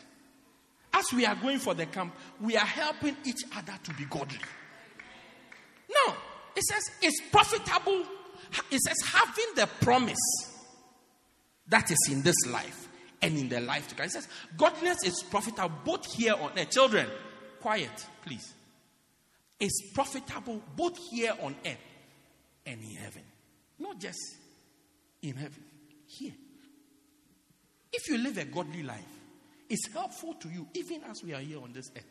As we are going for the camp, we are helping each other to be godly. No, it says it's profitable. It says having the promise that is in this life and in the life to come. It says godliness is profitable both here on earth. Children, quiet, please. It's profitable both here on earth and in heaven. Not just in heaven, here. If you live a godly life, it's helpful to you even as we are here on this earth.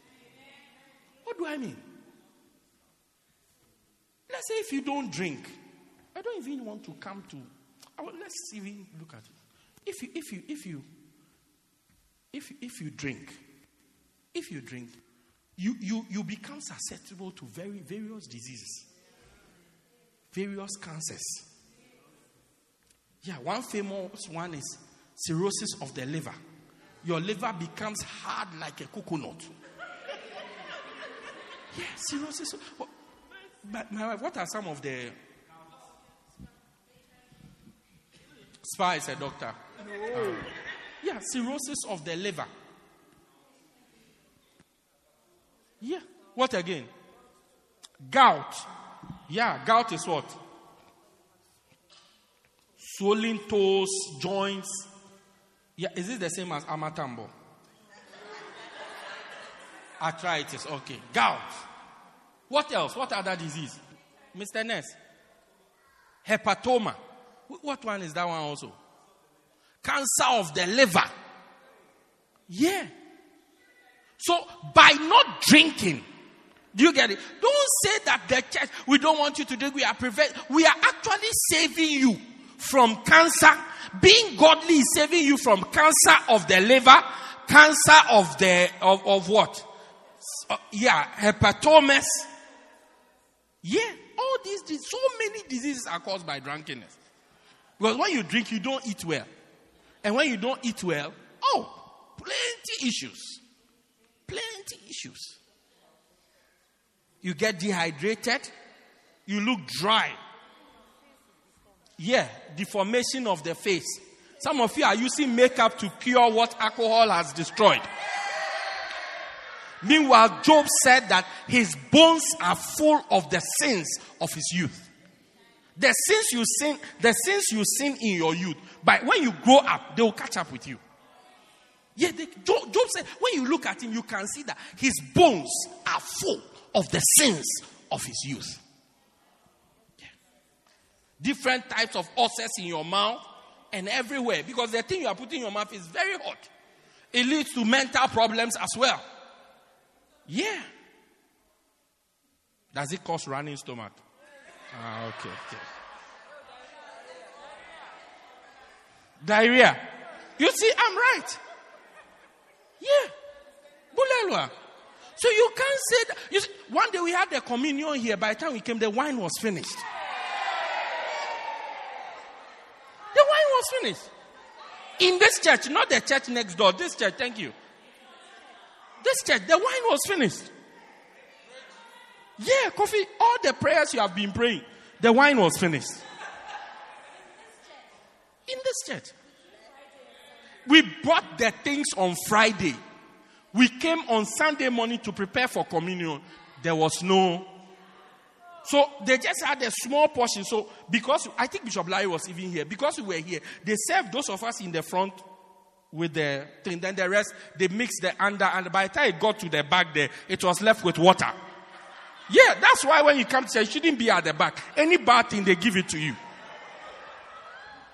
What do I mean? Let's say if you don't drink, I don't even want to come to. let's even look at it. If you, if you, if you, if you, if you drink, if you drink, you, you, you become susceptible to very various diseases, various cancers. Yeah, one famous one is cirrhosis of the liver. Your liver becomes hard like a coconut. Yeah, cirrhosis. What, but my wife, what are some of the Spa is a doctor. No. Um, yeah, cirrhosis of the liver. Yeah. What again? Gout. Yeah, gout is what? Swollen toes, joints. Yeah, is it the same as amatambo? Arthritis, okay. Gout. What else? What other disease? Mr. Ness? Hepatoma. What one is that one also? Cancer of the liver. Yeah. So by not drinking, do you get it? Don't say that the church, we don't want you to drink, we are prevent, we are actually saving you from cancer. Being godly is saving you from cancer of the liver, cancer of the, of, of what? Uh, yeah, hepatomas. Yeah, all these, dis- so many diseases are caused by drunkenness. Because when you drink, you don't eat well. And when you don't eat well, oh, plenty issues. Plenty issues. You get dehydrated, you look dry. Yeah, deformation of the face. Some of you are using makeup to cure what alcohol has destroyed. Meanwhile, Job said that his bones are full of the sins of his youth. The sins you sin, the sins you sin in your youth, but when you grow up, they will catch up with you. Yeah, they, Job, Job said, when you look at him, you can see that his bones are full of the sins of his youth. Yeah. Different types of ulcers in your mouth and everywhere because the thing you are putting in your mouth is very hot. It leads to mental problems as well. Yeah. Does it cause running stomach? Ah, okay, okay. Diarrhea. You see, I'm right. Yeah. Bulelwa. So you can't say that. You see, one day we had the communion here. By the time we came, the wine was finished. The wine was finished. In this church, not the church next door. This church, thank you. This church, the wine was finished. Yeah, coffee. All the prayers you have been praying, the wine was finished. In this church. We bought the things on Friday. We came on Sunday morning to prepare for communion. There was no. So they just had a small portion. So because I think Bishop Larry was even here, because we were here, they served those of us in the front with the thing. Then the rest they mixed the under, and by the time it got to the back there, it was left with water. Yeah, that's why when you come to church, you shouldn't be at the back. Any bad thing, they give it to you.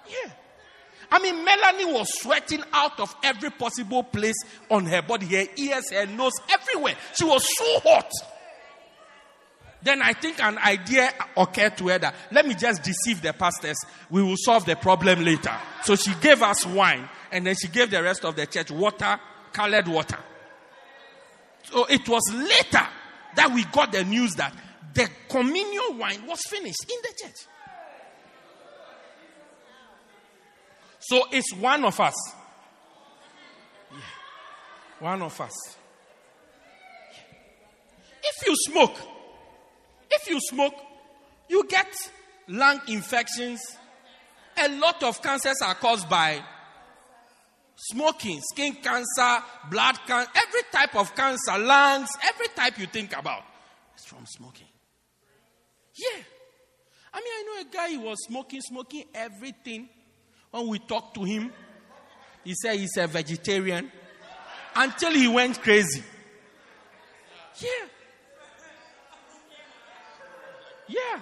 Yeah. I mean, Melanie was sweating out of every possible place on her body, her ears, her nose, everywhere. She was so hot. Then I think an idea occurred to her that let me just deceive the pastors. We will solve the problem later. So she gave us wine and then she gave the rest of the church water, colored water. So it was later that we got the news that the communion wine was finished in the church. So it's one of us. Yeah. One of us. If you smoke, if you smoke, you get lung infections. A lot of cancers are caused by smoking, skin cancer, blood cancer, every type of cancer, lungs, every type you think about. It's from smoking. Yeah. I mean, I know a guy, he was smoking, smoking everything. When we talked to him, he said he's a vegetarian until he went crazy. Yeah. Yeah.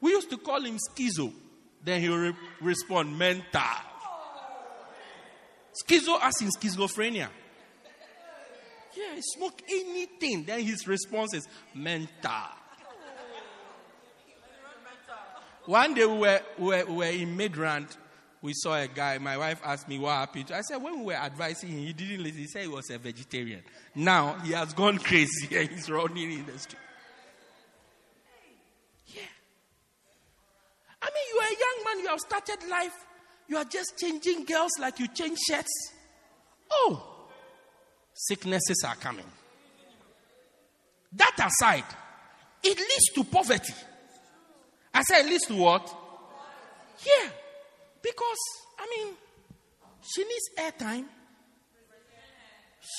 We used to call him schizo. Then he will re- respond, mental. Schizo as in schizophrenia. Yeah, he smoke anything. Then his response is mental. One day we were, we were, we were in Midrand. We saw a guy. My wife asked me what happened. I said, when we were advising him, he didn't listen. He said he was a vegetarian. Now he has gone crazy and he's running in the street. Yeah. I mean, you are a young man. You have started life. You are just changing girls like you change shirts. Oh, sicknesses are coming. That aside, it leads to poverty. I said it leads to what? Yeah. Because, I mean, she needs airtime.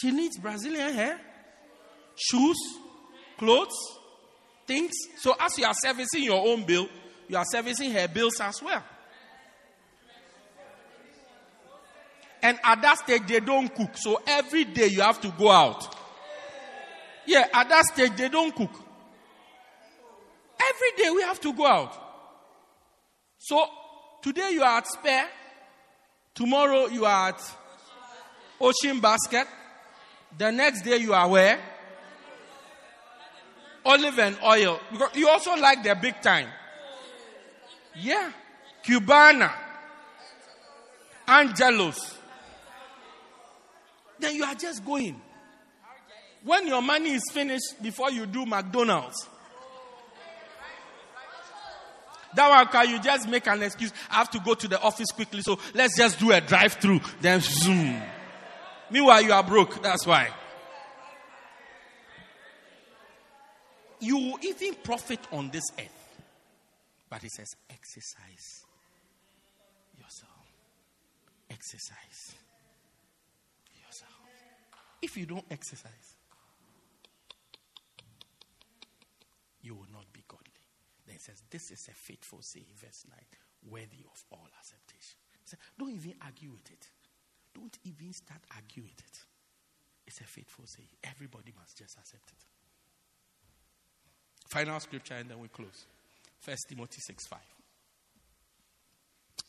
She needs Brazilian hair, shoes, clothes, things. So as you are servicing your own bill, you are servicing her bills as well. And at that stage, they don't cook. So every day you have to go out. Yeah, at that stage, they don't cook. Every day we have to go out. So today you are at Spur. Tomorrow you are at Ocean Basket. The next day you are where? Olive and oil. Because you also like the big time. Yeah. Cubana. Angelos. Then you are just going. When your money is finished before you do McDonald's. That one can you just make an excuse? I have to go to the office quickly, so let's just do a drive through. Then zoom. Meanwhile, you are broke. That's why. You will even profit on this earth. But it says, exercise yourself. Exercise. If you don't exercise, you will not be godly. Then it says, This is a faithful saying, verse 9, worthy of all acceptation. Don't even argue with it. Don't even start arguing with it. It's a faithful saying. Everybody must just accept it. Final scripture, and then we close. First Timothy 6 5.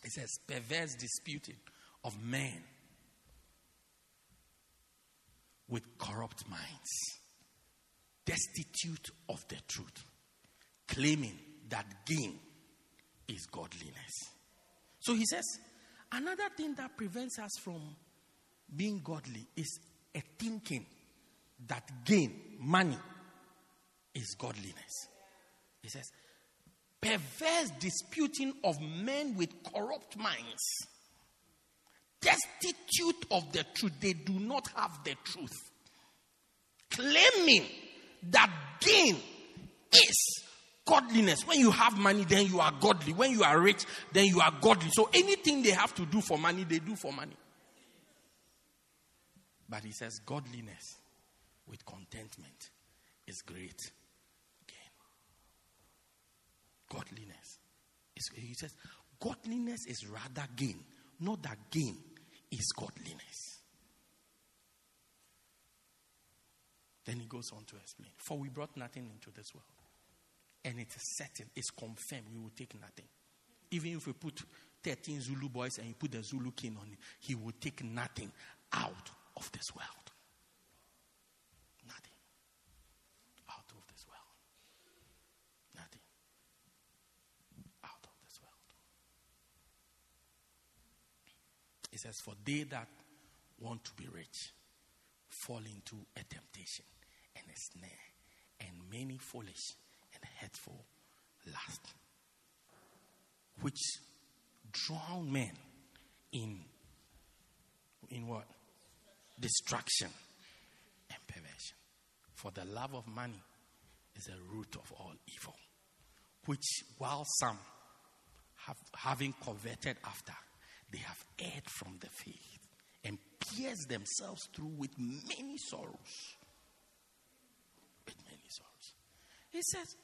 It says, perverse disputing of men with corrupt minds, destitute of the truth, claiming that gain is godliness. So he says, another thing that prevents us from being godly is a thinking that gain, money, is godliness. He says, perverse disputing of men with corrupt minds, destitute of the truth. They do not have the truth. Claiming that gain is godliness. When you have money, then you are godly. When you are rich, then you are godly. So anything they have to do for money, they do for money. But he says, godliness with contentment is great gain. Godliness. Is, he says, godliness is rather gain, not that gain is godliness. Then he goes on to explain. For we brought nothing into this world. And it is certain, it's confirmed, we will take nothing. Even if we put 13 Zulu boys and you put the Zulu king on it, he will take nothing out of this world. Nothing. Out of this world. Nothing. Out of this world. It says, For they that want to be rich fall into a temptation and a snare and many foolish and hurtful lust, which drown men in in what? Destruction and perversion. For the love of money is the root of all evil, which while some have having coveted after, they have erred from the faith and pierced themselves through with many sorrows. With many sorrows. He says,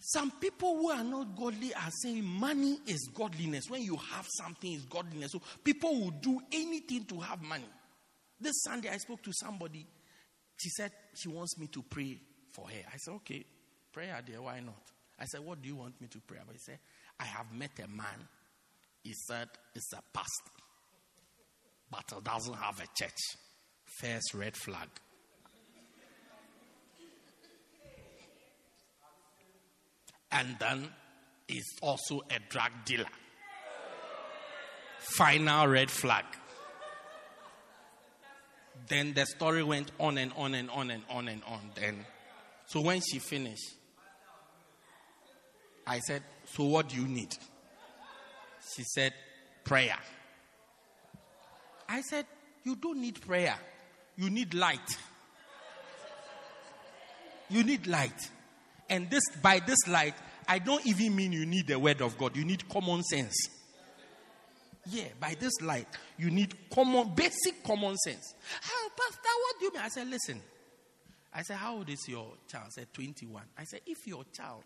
some people who are not godly are saying money is godliness. When you have something, is godliness. So people will do anything to have money. This Sunday, I spoke to somebody. She said she wants me to pray for her. I said, okay, prayer there, why not? I said, what do you want me to pray about? He said, I have met a man. He said, it's a pastor, but it doesn't have a church. First red flag. and then is also a drug dealer. Final red flag. Then the story went on and on and on and on and on. Then, so when she finished, I said, So what do you need? She said, prayer. I said, You don't need prayer, you need light. You need light. And this by this light, I don't even mean you need the word of God. You need common sense. Yeah, by this light, you need common, basic common sense. Oh, Pastor, what do you mean? I said, listen. I said, how old is your child? I said, 21. I said, if your child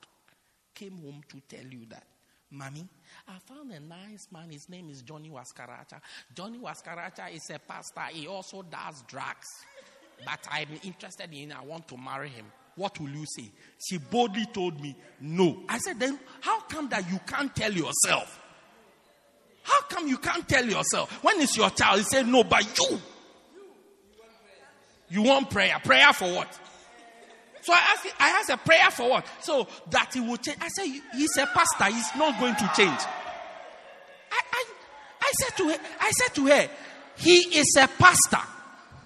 came home to tell you that, Mommy, I found a nice man. His name is Johnny Waskaracha. Johnny Waskaracha is a pastor. He also does drugs. But I'm interested in I want to marry him. What will you say? She boldly told me, no. I said, then how come that you can't tell yourself? How come you can't tell yourself? When it's your child, you say, no, but you. You want prayer. Prayer for what? So I asked, I asked a prayer for what? So that he would change. I said, he's a pastor. He's not going to change. I, I, I said to her, I said to her, he is a pastor.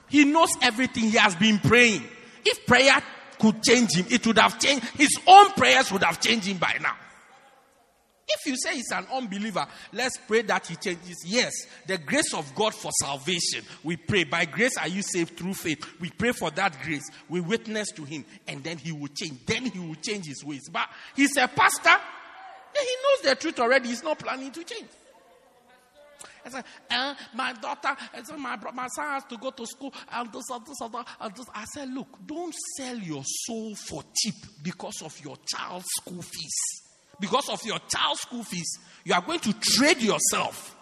He knows everything. He has been praying. If prayer could change him, it would have changed. His own prayers would have changed him by now. If you say he's an unbeliever, let's pray that he changes. Yes, the grace of God for salvation. We pray. By grace are you saved through faith. We pray for that grace. We witness to him, and then he will change. Then he will change his ways. But he's a pastor. He knows the truth already. He's not planning to change. I said, eh, my daughter, I said, my, my son has to go to school and this and this and that. And this. I said, look, don't sell your soul for cheap because of your child's school fees. Because of your child's school fees, you are going to trade yourself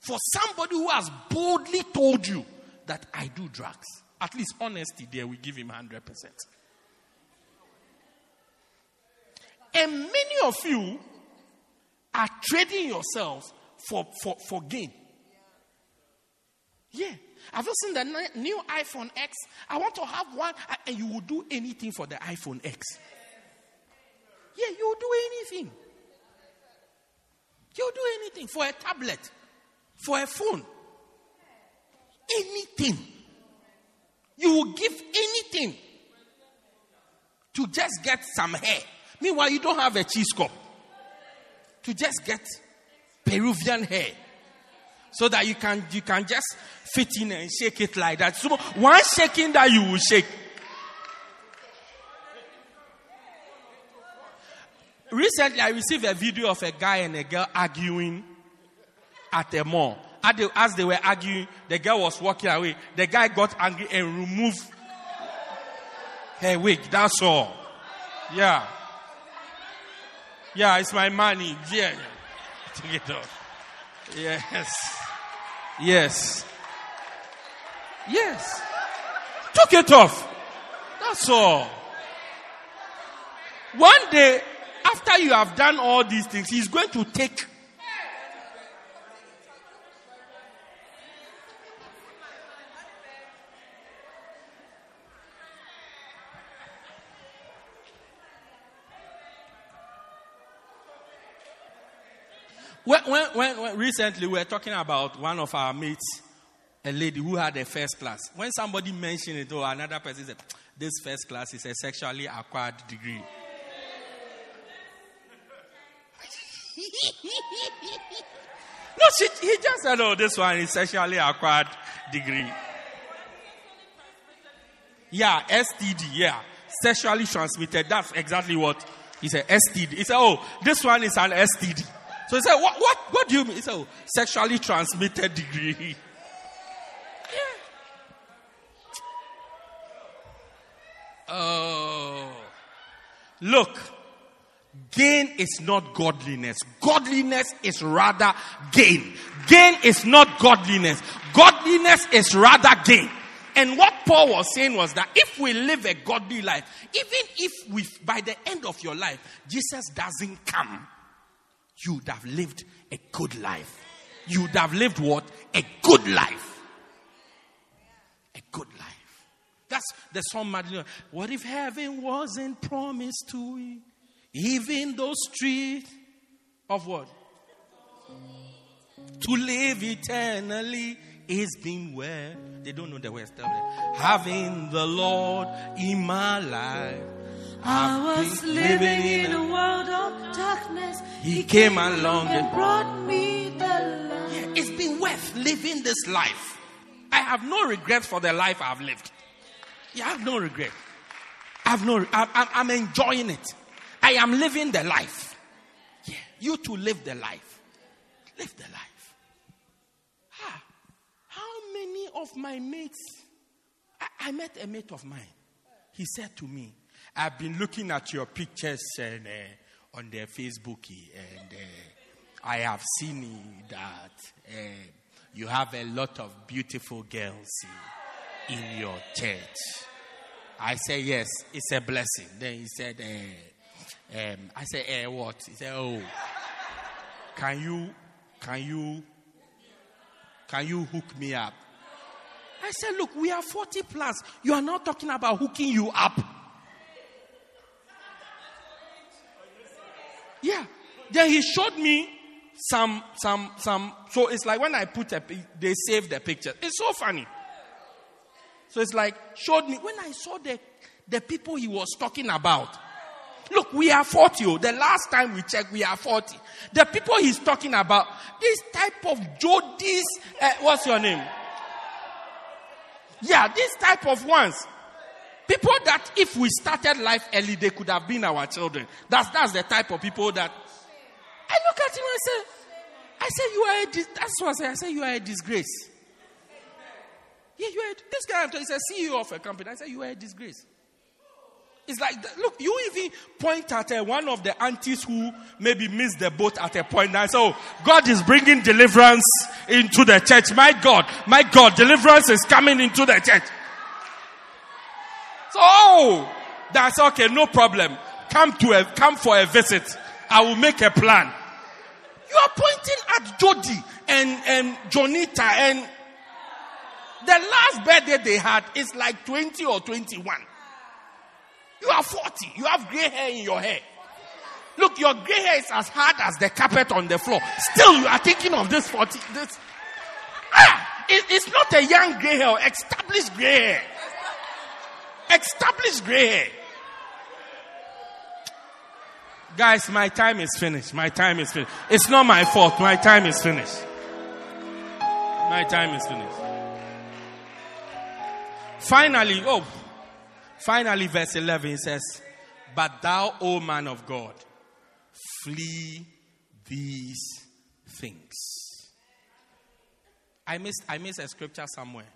for somebody who has boldly told you that I do drugs. At least honesty there, we give him 100%. And many of you are trading yourselves for, for, for gain. Yeah. Have you seen the new iPhone X? I want to have one, and you will do anything for the iPhone X. Yeah, you do anything. You'll do anything for a tablet, for a phone. Anything. You will give anything to just get some hair. Meanwhile, you don't have a cheese cup. To just get Peruvian hair. So that you can you can just fit in and shake it like that. So one shaking that you will shake. Recently, I received a video of a guy and a girl arguing at a mall. As they, were arguing, the girl was walking away. The guy got angry and removed her wig. That's all. Yeah. Yeah, it's my money. Yeah. Take it off. Yes. Yes. Yes. Took it off. That's all. One day, after you have done all these things, he's going to take. When, when, when, recently we were talking about one of our mates, a lady who had a first class. When somebody mentioned it, or another person said, "This first class is a sexually acquired degree." She, he just said, "Oh, this one is sexually acquired degree." Yeah, STD. Yeah, sexually transmitted. That's exactly what he said. STD. He said, "Oh, this one is an STD." So he said, "What? What? What do you mean?" He said, "Oh, sexually transmitted degree." Oh. Look, gain is not godliness. Godliness is rather gain. Gain is not godliness. Godliness is rather gain. And what Paul was saying was that if we live a godly life, even if we, by the end of your life, Jesus doesn't come, you would have lived a good life. You would have lived what? A good life. A good life. That's the song Madeline. What if heaven wasn't promised to we? Even those streets of what? To live eternally is being where they don't know the words. Having the Lord in my life. I I've was living in a world of darkness. darkness, He came along and brought me the light. it's been worth living this life. I have no regret for the life I've lived. Yeah, I have no regret. I have no. I'm, I'm, I'm enjoying it. I am living the life. Yeah, you to live the life. Live the life. Ah, how many of my mates? I, I met a mate of mine. He said to me, "I've been looking at your pictures and uh, on their Facebook, and uh, I have seen that uh, you have a lot of beautiful girls in, your church." I said, "Yes, it's a blessing." Then he said, uh, um, "I said, eh, what?" He said, "Oh, can you, can you, can you hook me up?" I said, Look, we are 40 plus. You are not talking about hooking you up. Yeah. Then he showed me some, some, some. So it's like when I put a, they save the picture. It's so funny. So it's like, showed me. When I saw the, the people he was talking about, Look, we are 40. oh. The last time we checked, we are 40. The people he's talking about, this type of Jodies, uh, what's your name? Yeah, this type of ones. People that if we started life early, they could have been our children. That's that's the type of people that I look at him and say, I say you are a dis- that's what I say. I say you are a disgrace. Yeah, you are a, this guy I'm talking, he's a CEO of a company. I say you are a disgrace. It's like, look, you even point at uh, one of the aunties who maybe missed the boat at a point. And oh, God is bringing deliverance into the church. My God, my God, deliverance is coming into the church. So, oh, that's okay, no problem. Come to a, come for a visit. I will make a plan. You are pointing at Jody and, and Jonita and the last birthday they had is like 20 or 21. You are 40. You have gray hair in your hair. Look, your gray hair is as hard as the carpet on the floor. Still, you are thinking of this 40. This. Ah, it- it's not a young gray hair, established gray hair. Established gray hair. Guys, my time is finished. My time is finished. It's not my fault. My time is finished. My time is finished. Finally, oh, finally, verse 11 says, But thou, O man of God, flee these things. I missed, I missed a scripture somewhere.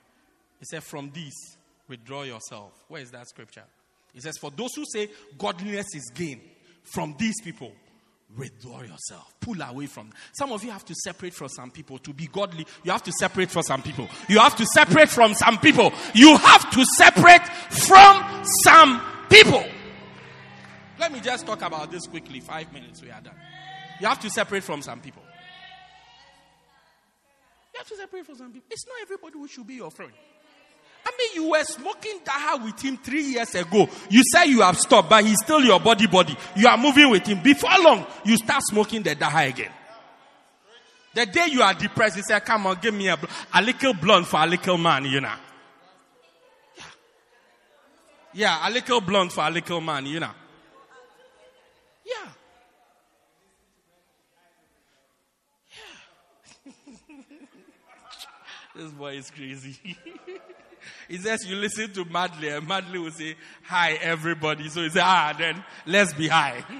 It said, From these, withdraw yourself. Where is that scripture? It says, For those who say godliness is gain, from these people, withdraw yourself. Pull away from. Some of you have to separate from some people. To be godly, you have to separate from some people. You have to separate from some people. You have to separate from some people. Let me just talk about this quickly. Five minutes, we are done. You have to separate from some people. You have to separate from some people. It's not everybody who should be your friend. I mean, you were smoking dagga with him three years ago. You say you have stopped, but he's still your body body. You are moving with him. Before long, you start smoking the dagga again. The day you are depressed, you say, come on, give me a, a little blonde for a little man, you know. Yeah. Yeah, a little blonde for a little man, you know. Yeah. Yeah. this boy is crazy. He says you listen to Madly, and Madly will say, Hi, everybody. So he say, Ah, then let's be high.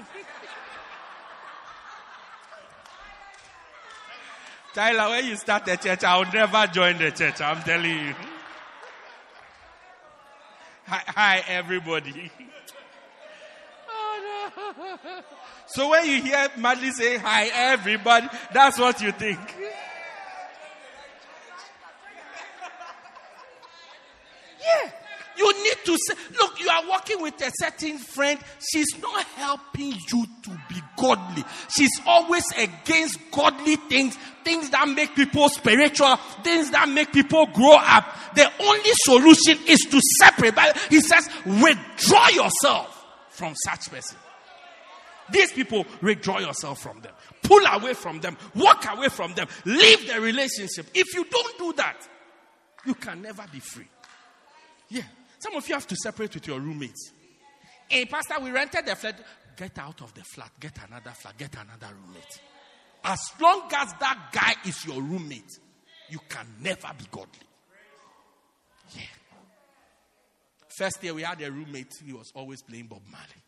Tyler, when you start the church, I will never join the church. I'm telling you. Hi, hi everybody. Oh, no. So when you hear Madly say, Hi, everybody, that's what you think. Yeah. You need to say, look, you are working with a certain friend. She's not helping you to be godly. She's always against godly things, things that make people spiritual, things that make people grow up. The only solution is to separate. But he says, withdraw yourself from such person. These people, withdraw yourself from them. Pull away from them. Walk away from them. Leave the relationship. If you don't do that, you can never be free. Yeah. Some of you have to separate with your roommates. Hey, Pastor, we rented the flat. get out of the flat, get another flat, get another roommate. As long as that guy is your roommate, you can never be godly. Yeah. First year we had a roommate, he was always playing Bob Marley.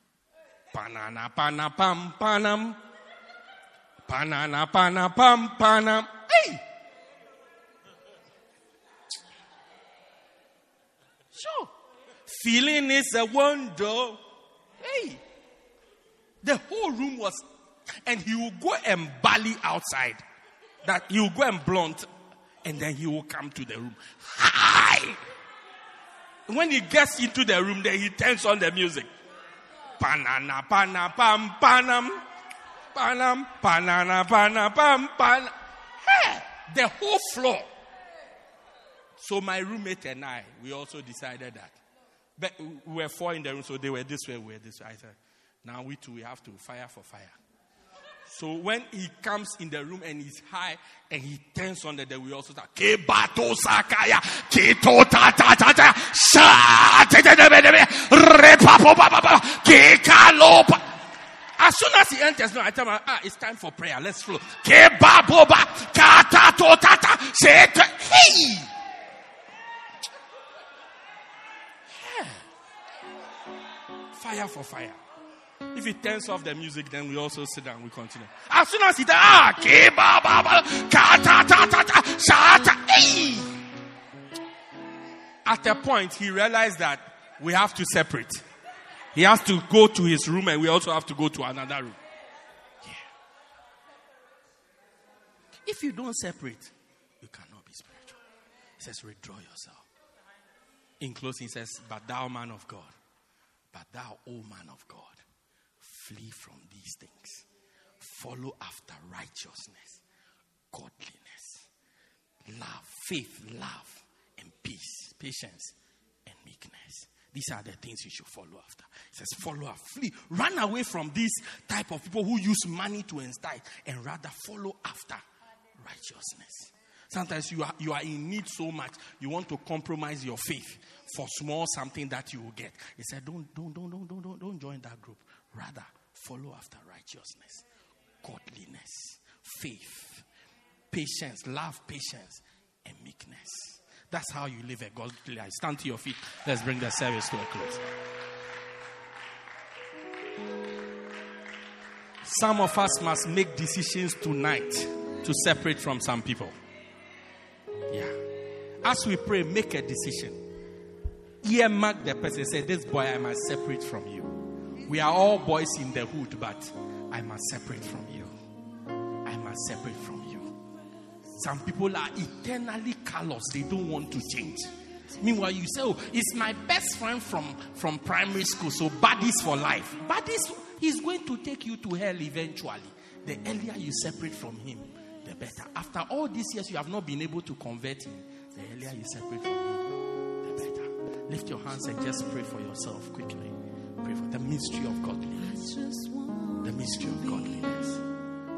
Panana pana pam panam. Panana pana pam panam. Hey! Sure. Feeling is a wonder. Hey! The whole room was, and he will go and bally outside. That he will go and blunt, and then he will come to the room. Hi! When he gets into the room, then he turns on the music. Panana pana pam panam. Panam panana pana pam pan. Hey! The whole floor. So my roommate and I, we also decided that. But we were four in the room, so they were this way, we were this way. I said, now we two, we have to fire for fire. So when he comes in the room and he's high and he turns on the, then we also start. As soon as he enters, no, I tell him, ah, it's time for prayer. Let's flow. Hey. Fire for fire. If he turns off the music, then we also sit down, we continue. As soon as he does, ah, hey. At a point, he realized that we have to separate. He has to go to his room, and we also have to go to another room. If you don't separate, you cannot be spiritual. He says, withdraw yourself. In closing, he says, But thou, man of God, but thou, O man of God, flee from these things. Follow after righteousness, godliness, love, faith, love, and peace, patience, and meekness. These are the things you should follow after. It says, follow after, flee, run away from these type of people who use money to entice, and rather follow after righteousness. Sometimes you are, you are in need so much, you want to compromise your faith for small something that you will get. He said, don't, don't, don't, don't, don't, don't, don't join that group. Rather, follow after righteousness, godliness, faith, patience, love, patience, and meekness. That's how you live a godly life. Stand to your feet. Let's bring the service to a close. Some of us must make decisions tonight to separate from some people. Yeah. As we pray, make a decision. Earmark the person. Say, This boy, I must separate from you. We are all boys in the hood, but I must separate from you. I must separate from you. Some people are eternally callous, they don't want to change. Meanwhile, you say, Oh, it's my best friend from, from primary school, so buddies for life. Buddies, he's going to take you to hell eventually. The earlier you separate from him, better. After all these years, you have not been able to convert him. The earlier you separate from him, the better. Lift your hands and just pray for yourself quickly. Pray for the mystery of godliness. The mystery of godliness.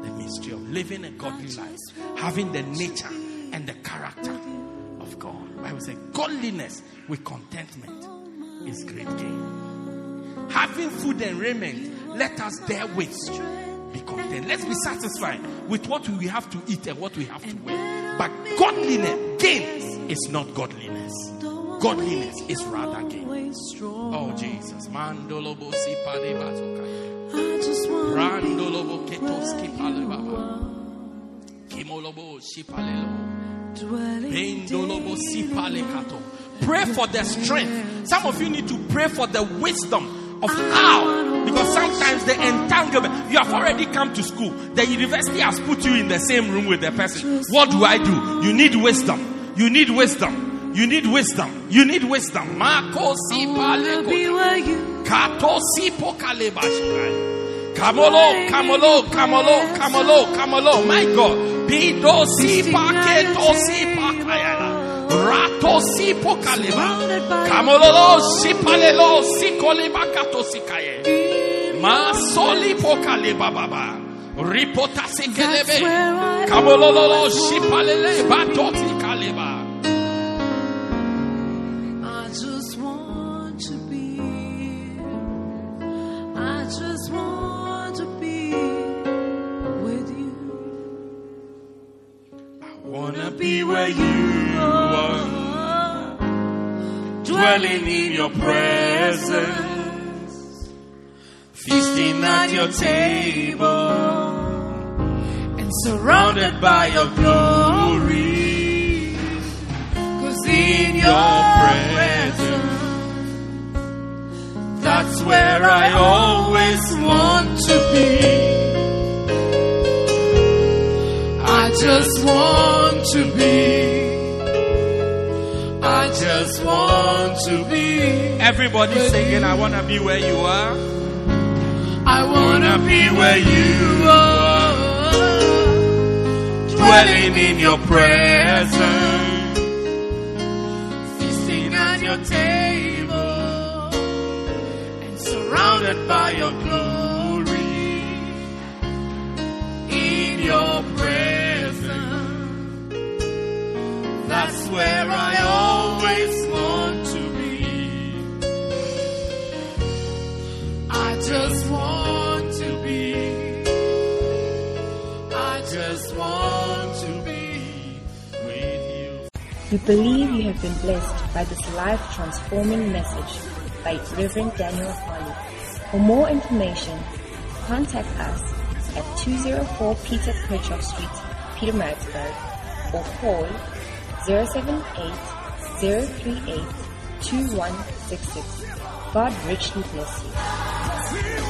The mystery of living a godly life. Having the nature and the character of God. Bible says godliness with contentment is great gain. Having food and raiment, let us therewith be content. Let's be satisfied with what we have to eat and what we have to wear. But godliness, gain is not godliness. Godliness is rather gain. Oh Jesus. Mandolobo si. Randolobo ketoski palebaba. Kimolobo si. Bendolobo si. Pray for the strength. Some of you need to pray for the wisdom of how. Because sometimes the entanglement, you have already come to school. The university has put you in the same room with the person. What do I do? You need wisdom. You need wisdom. You need wisdom. You need wisdom. Mako si. Kato si pokaleba shirai. Kamolo, kamolo, kamolo, kamolo, kamolo. My God. Pido si paketo si pakayana. Rato. Kamolo si palelo si koleba kato si kaye. Masoli pokale. Ripota sekelebe. Shipalele batoti kaleba. I just want to be. I just want to be with you. I wanna be where you are, dwelling in your presence feasting at your table, and surrounded by your glory. Cause in your presence, that's where I always want to be. I just want to be. I just want to be. Everybody singing, I want to be where you are. I want to be where you are. Dwelling in your presence. Feasting at your table. And surrounded by your glory. In your presence. That's where I always want to be. I just We believe you have been blessed by this life transforming message by Reverend Daniel Harley. For more information, contact us at 204 Peter Kerchhoff Street, Pietermaritzburg, or call 078 038 2166. God richly bless you.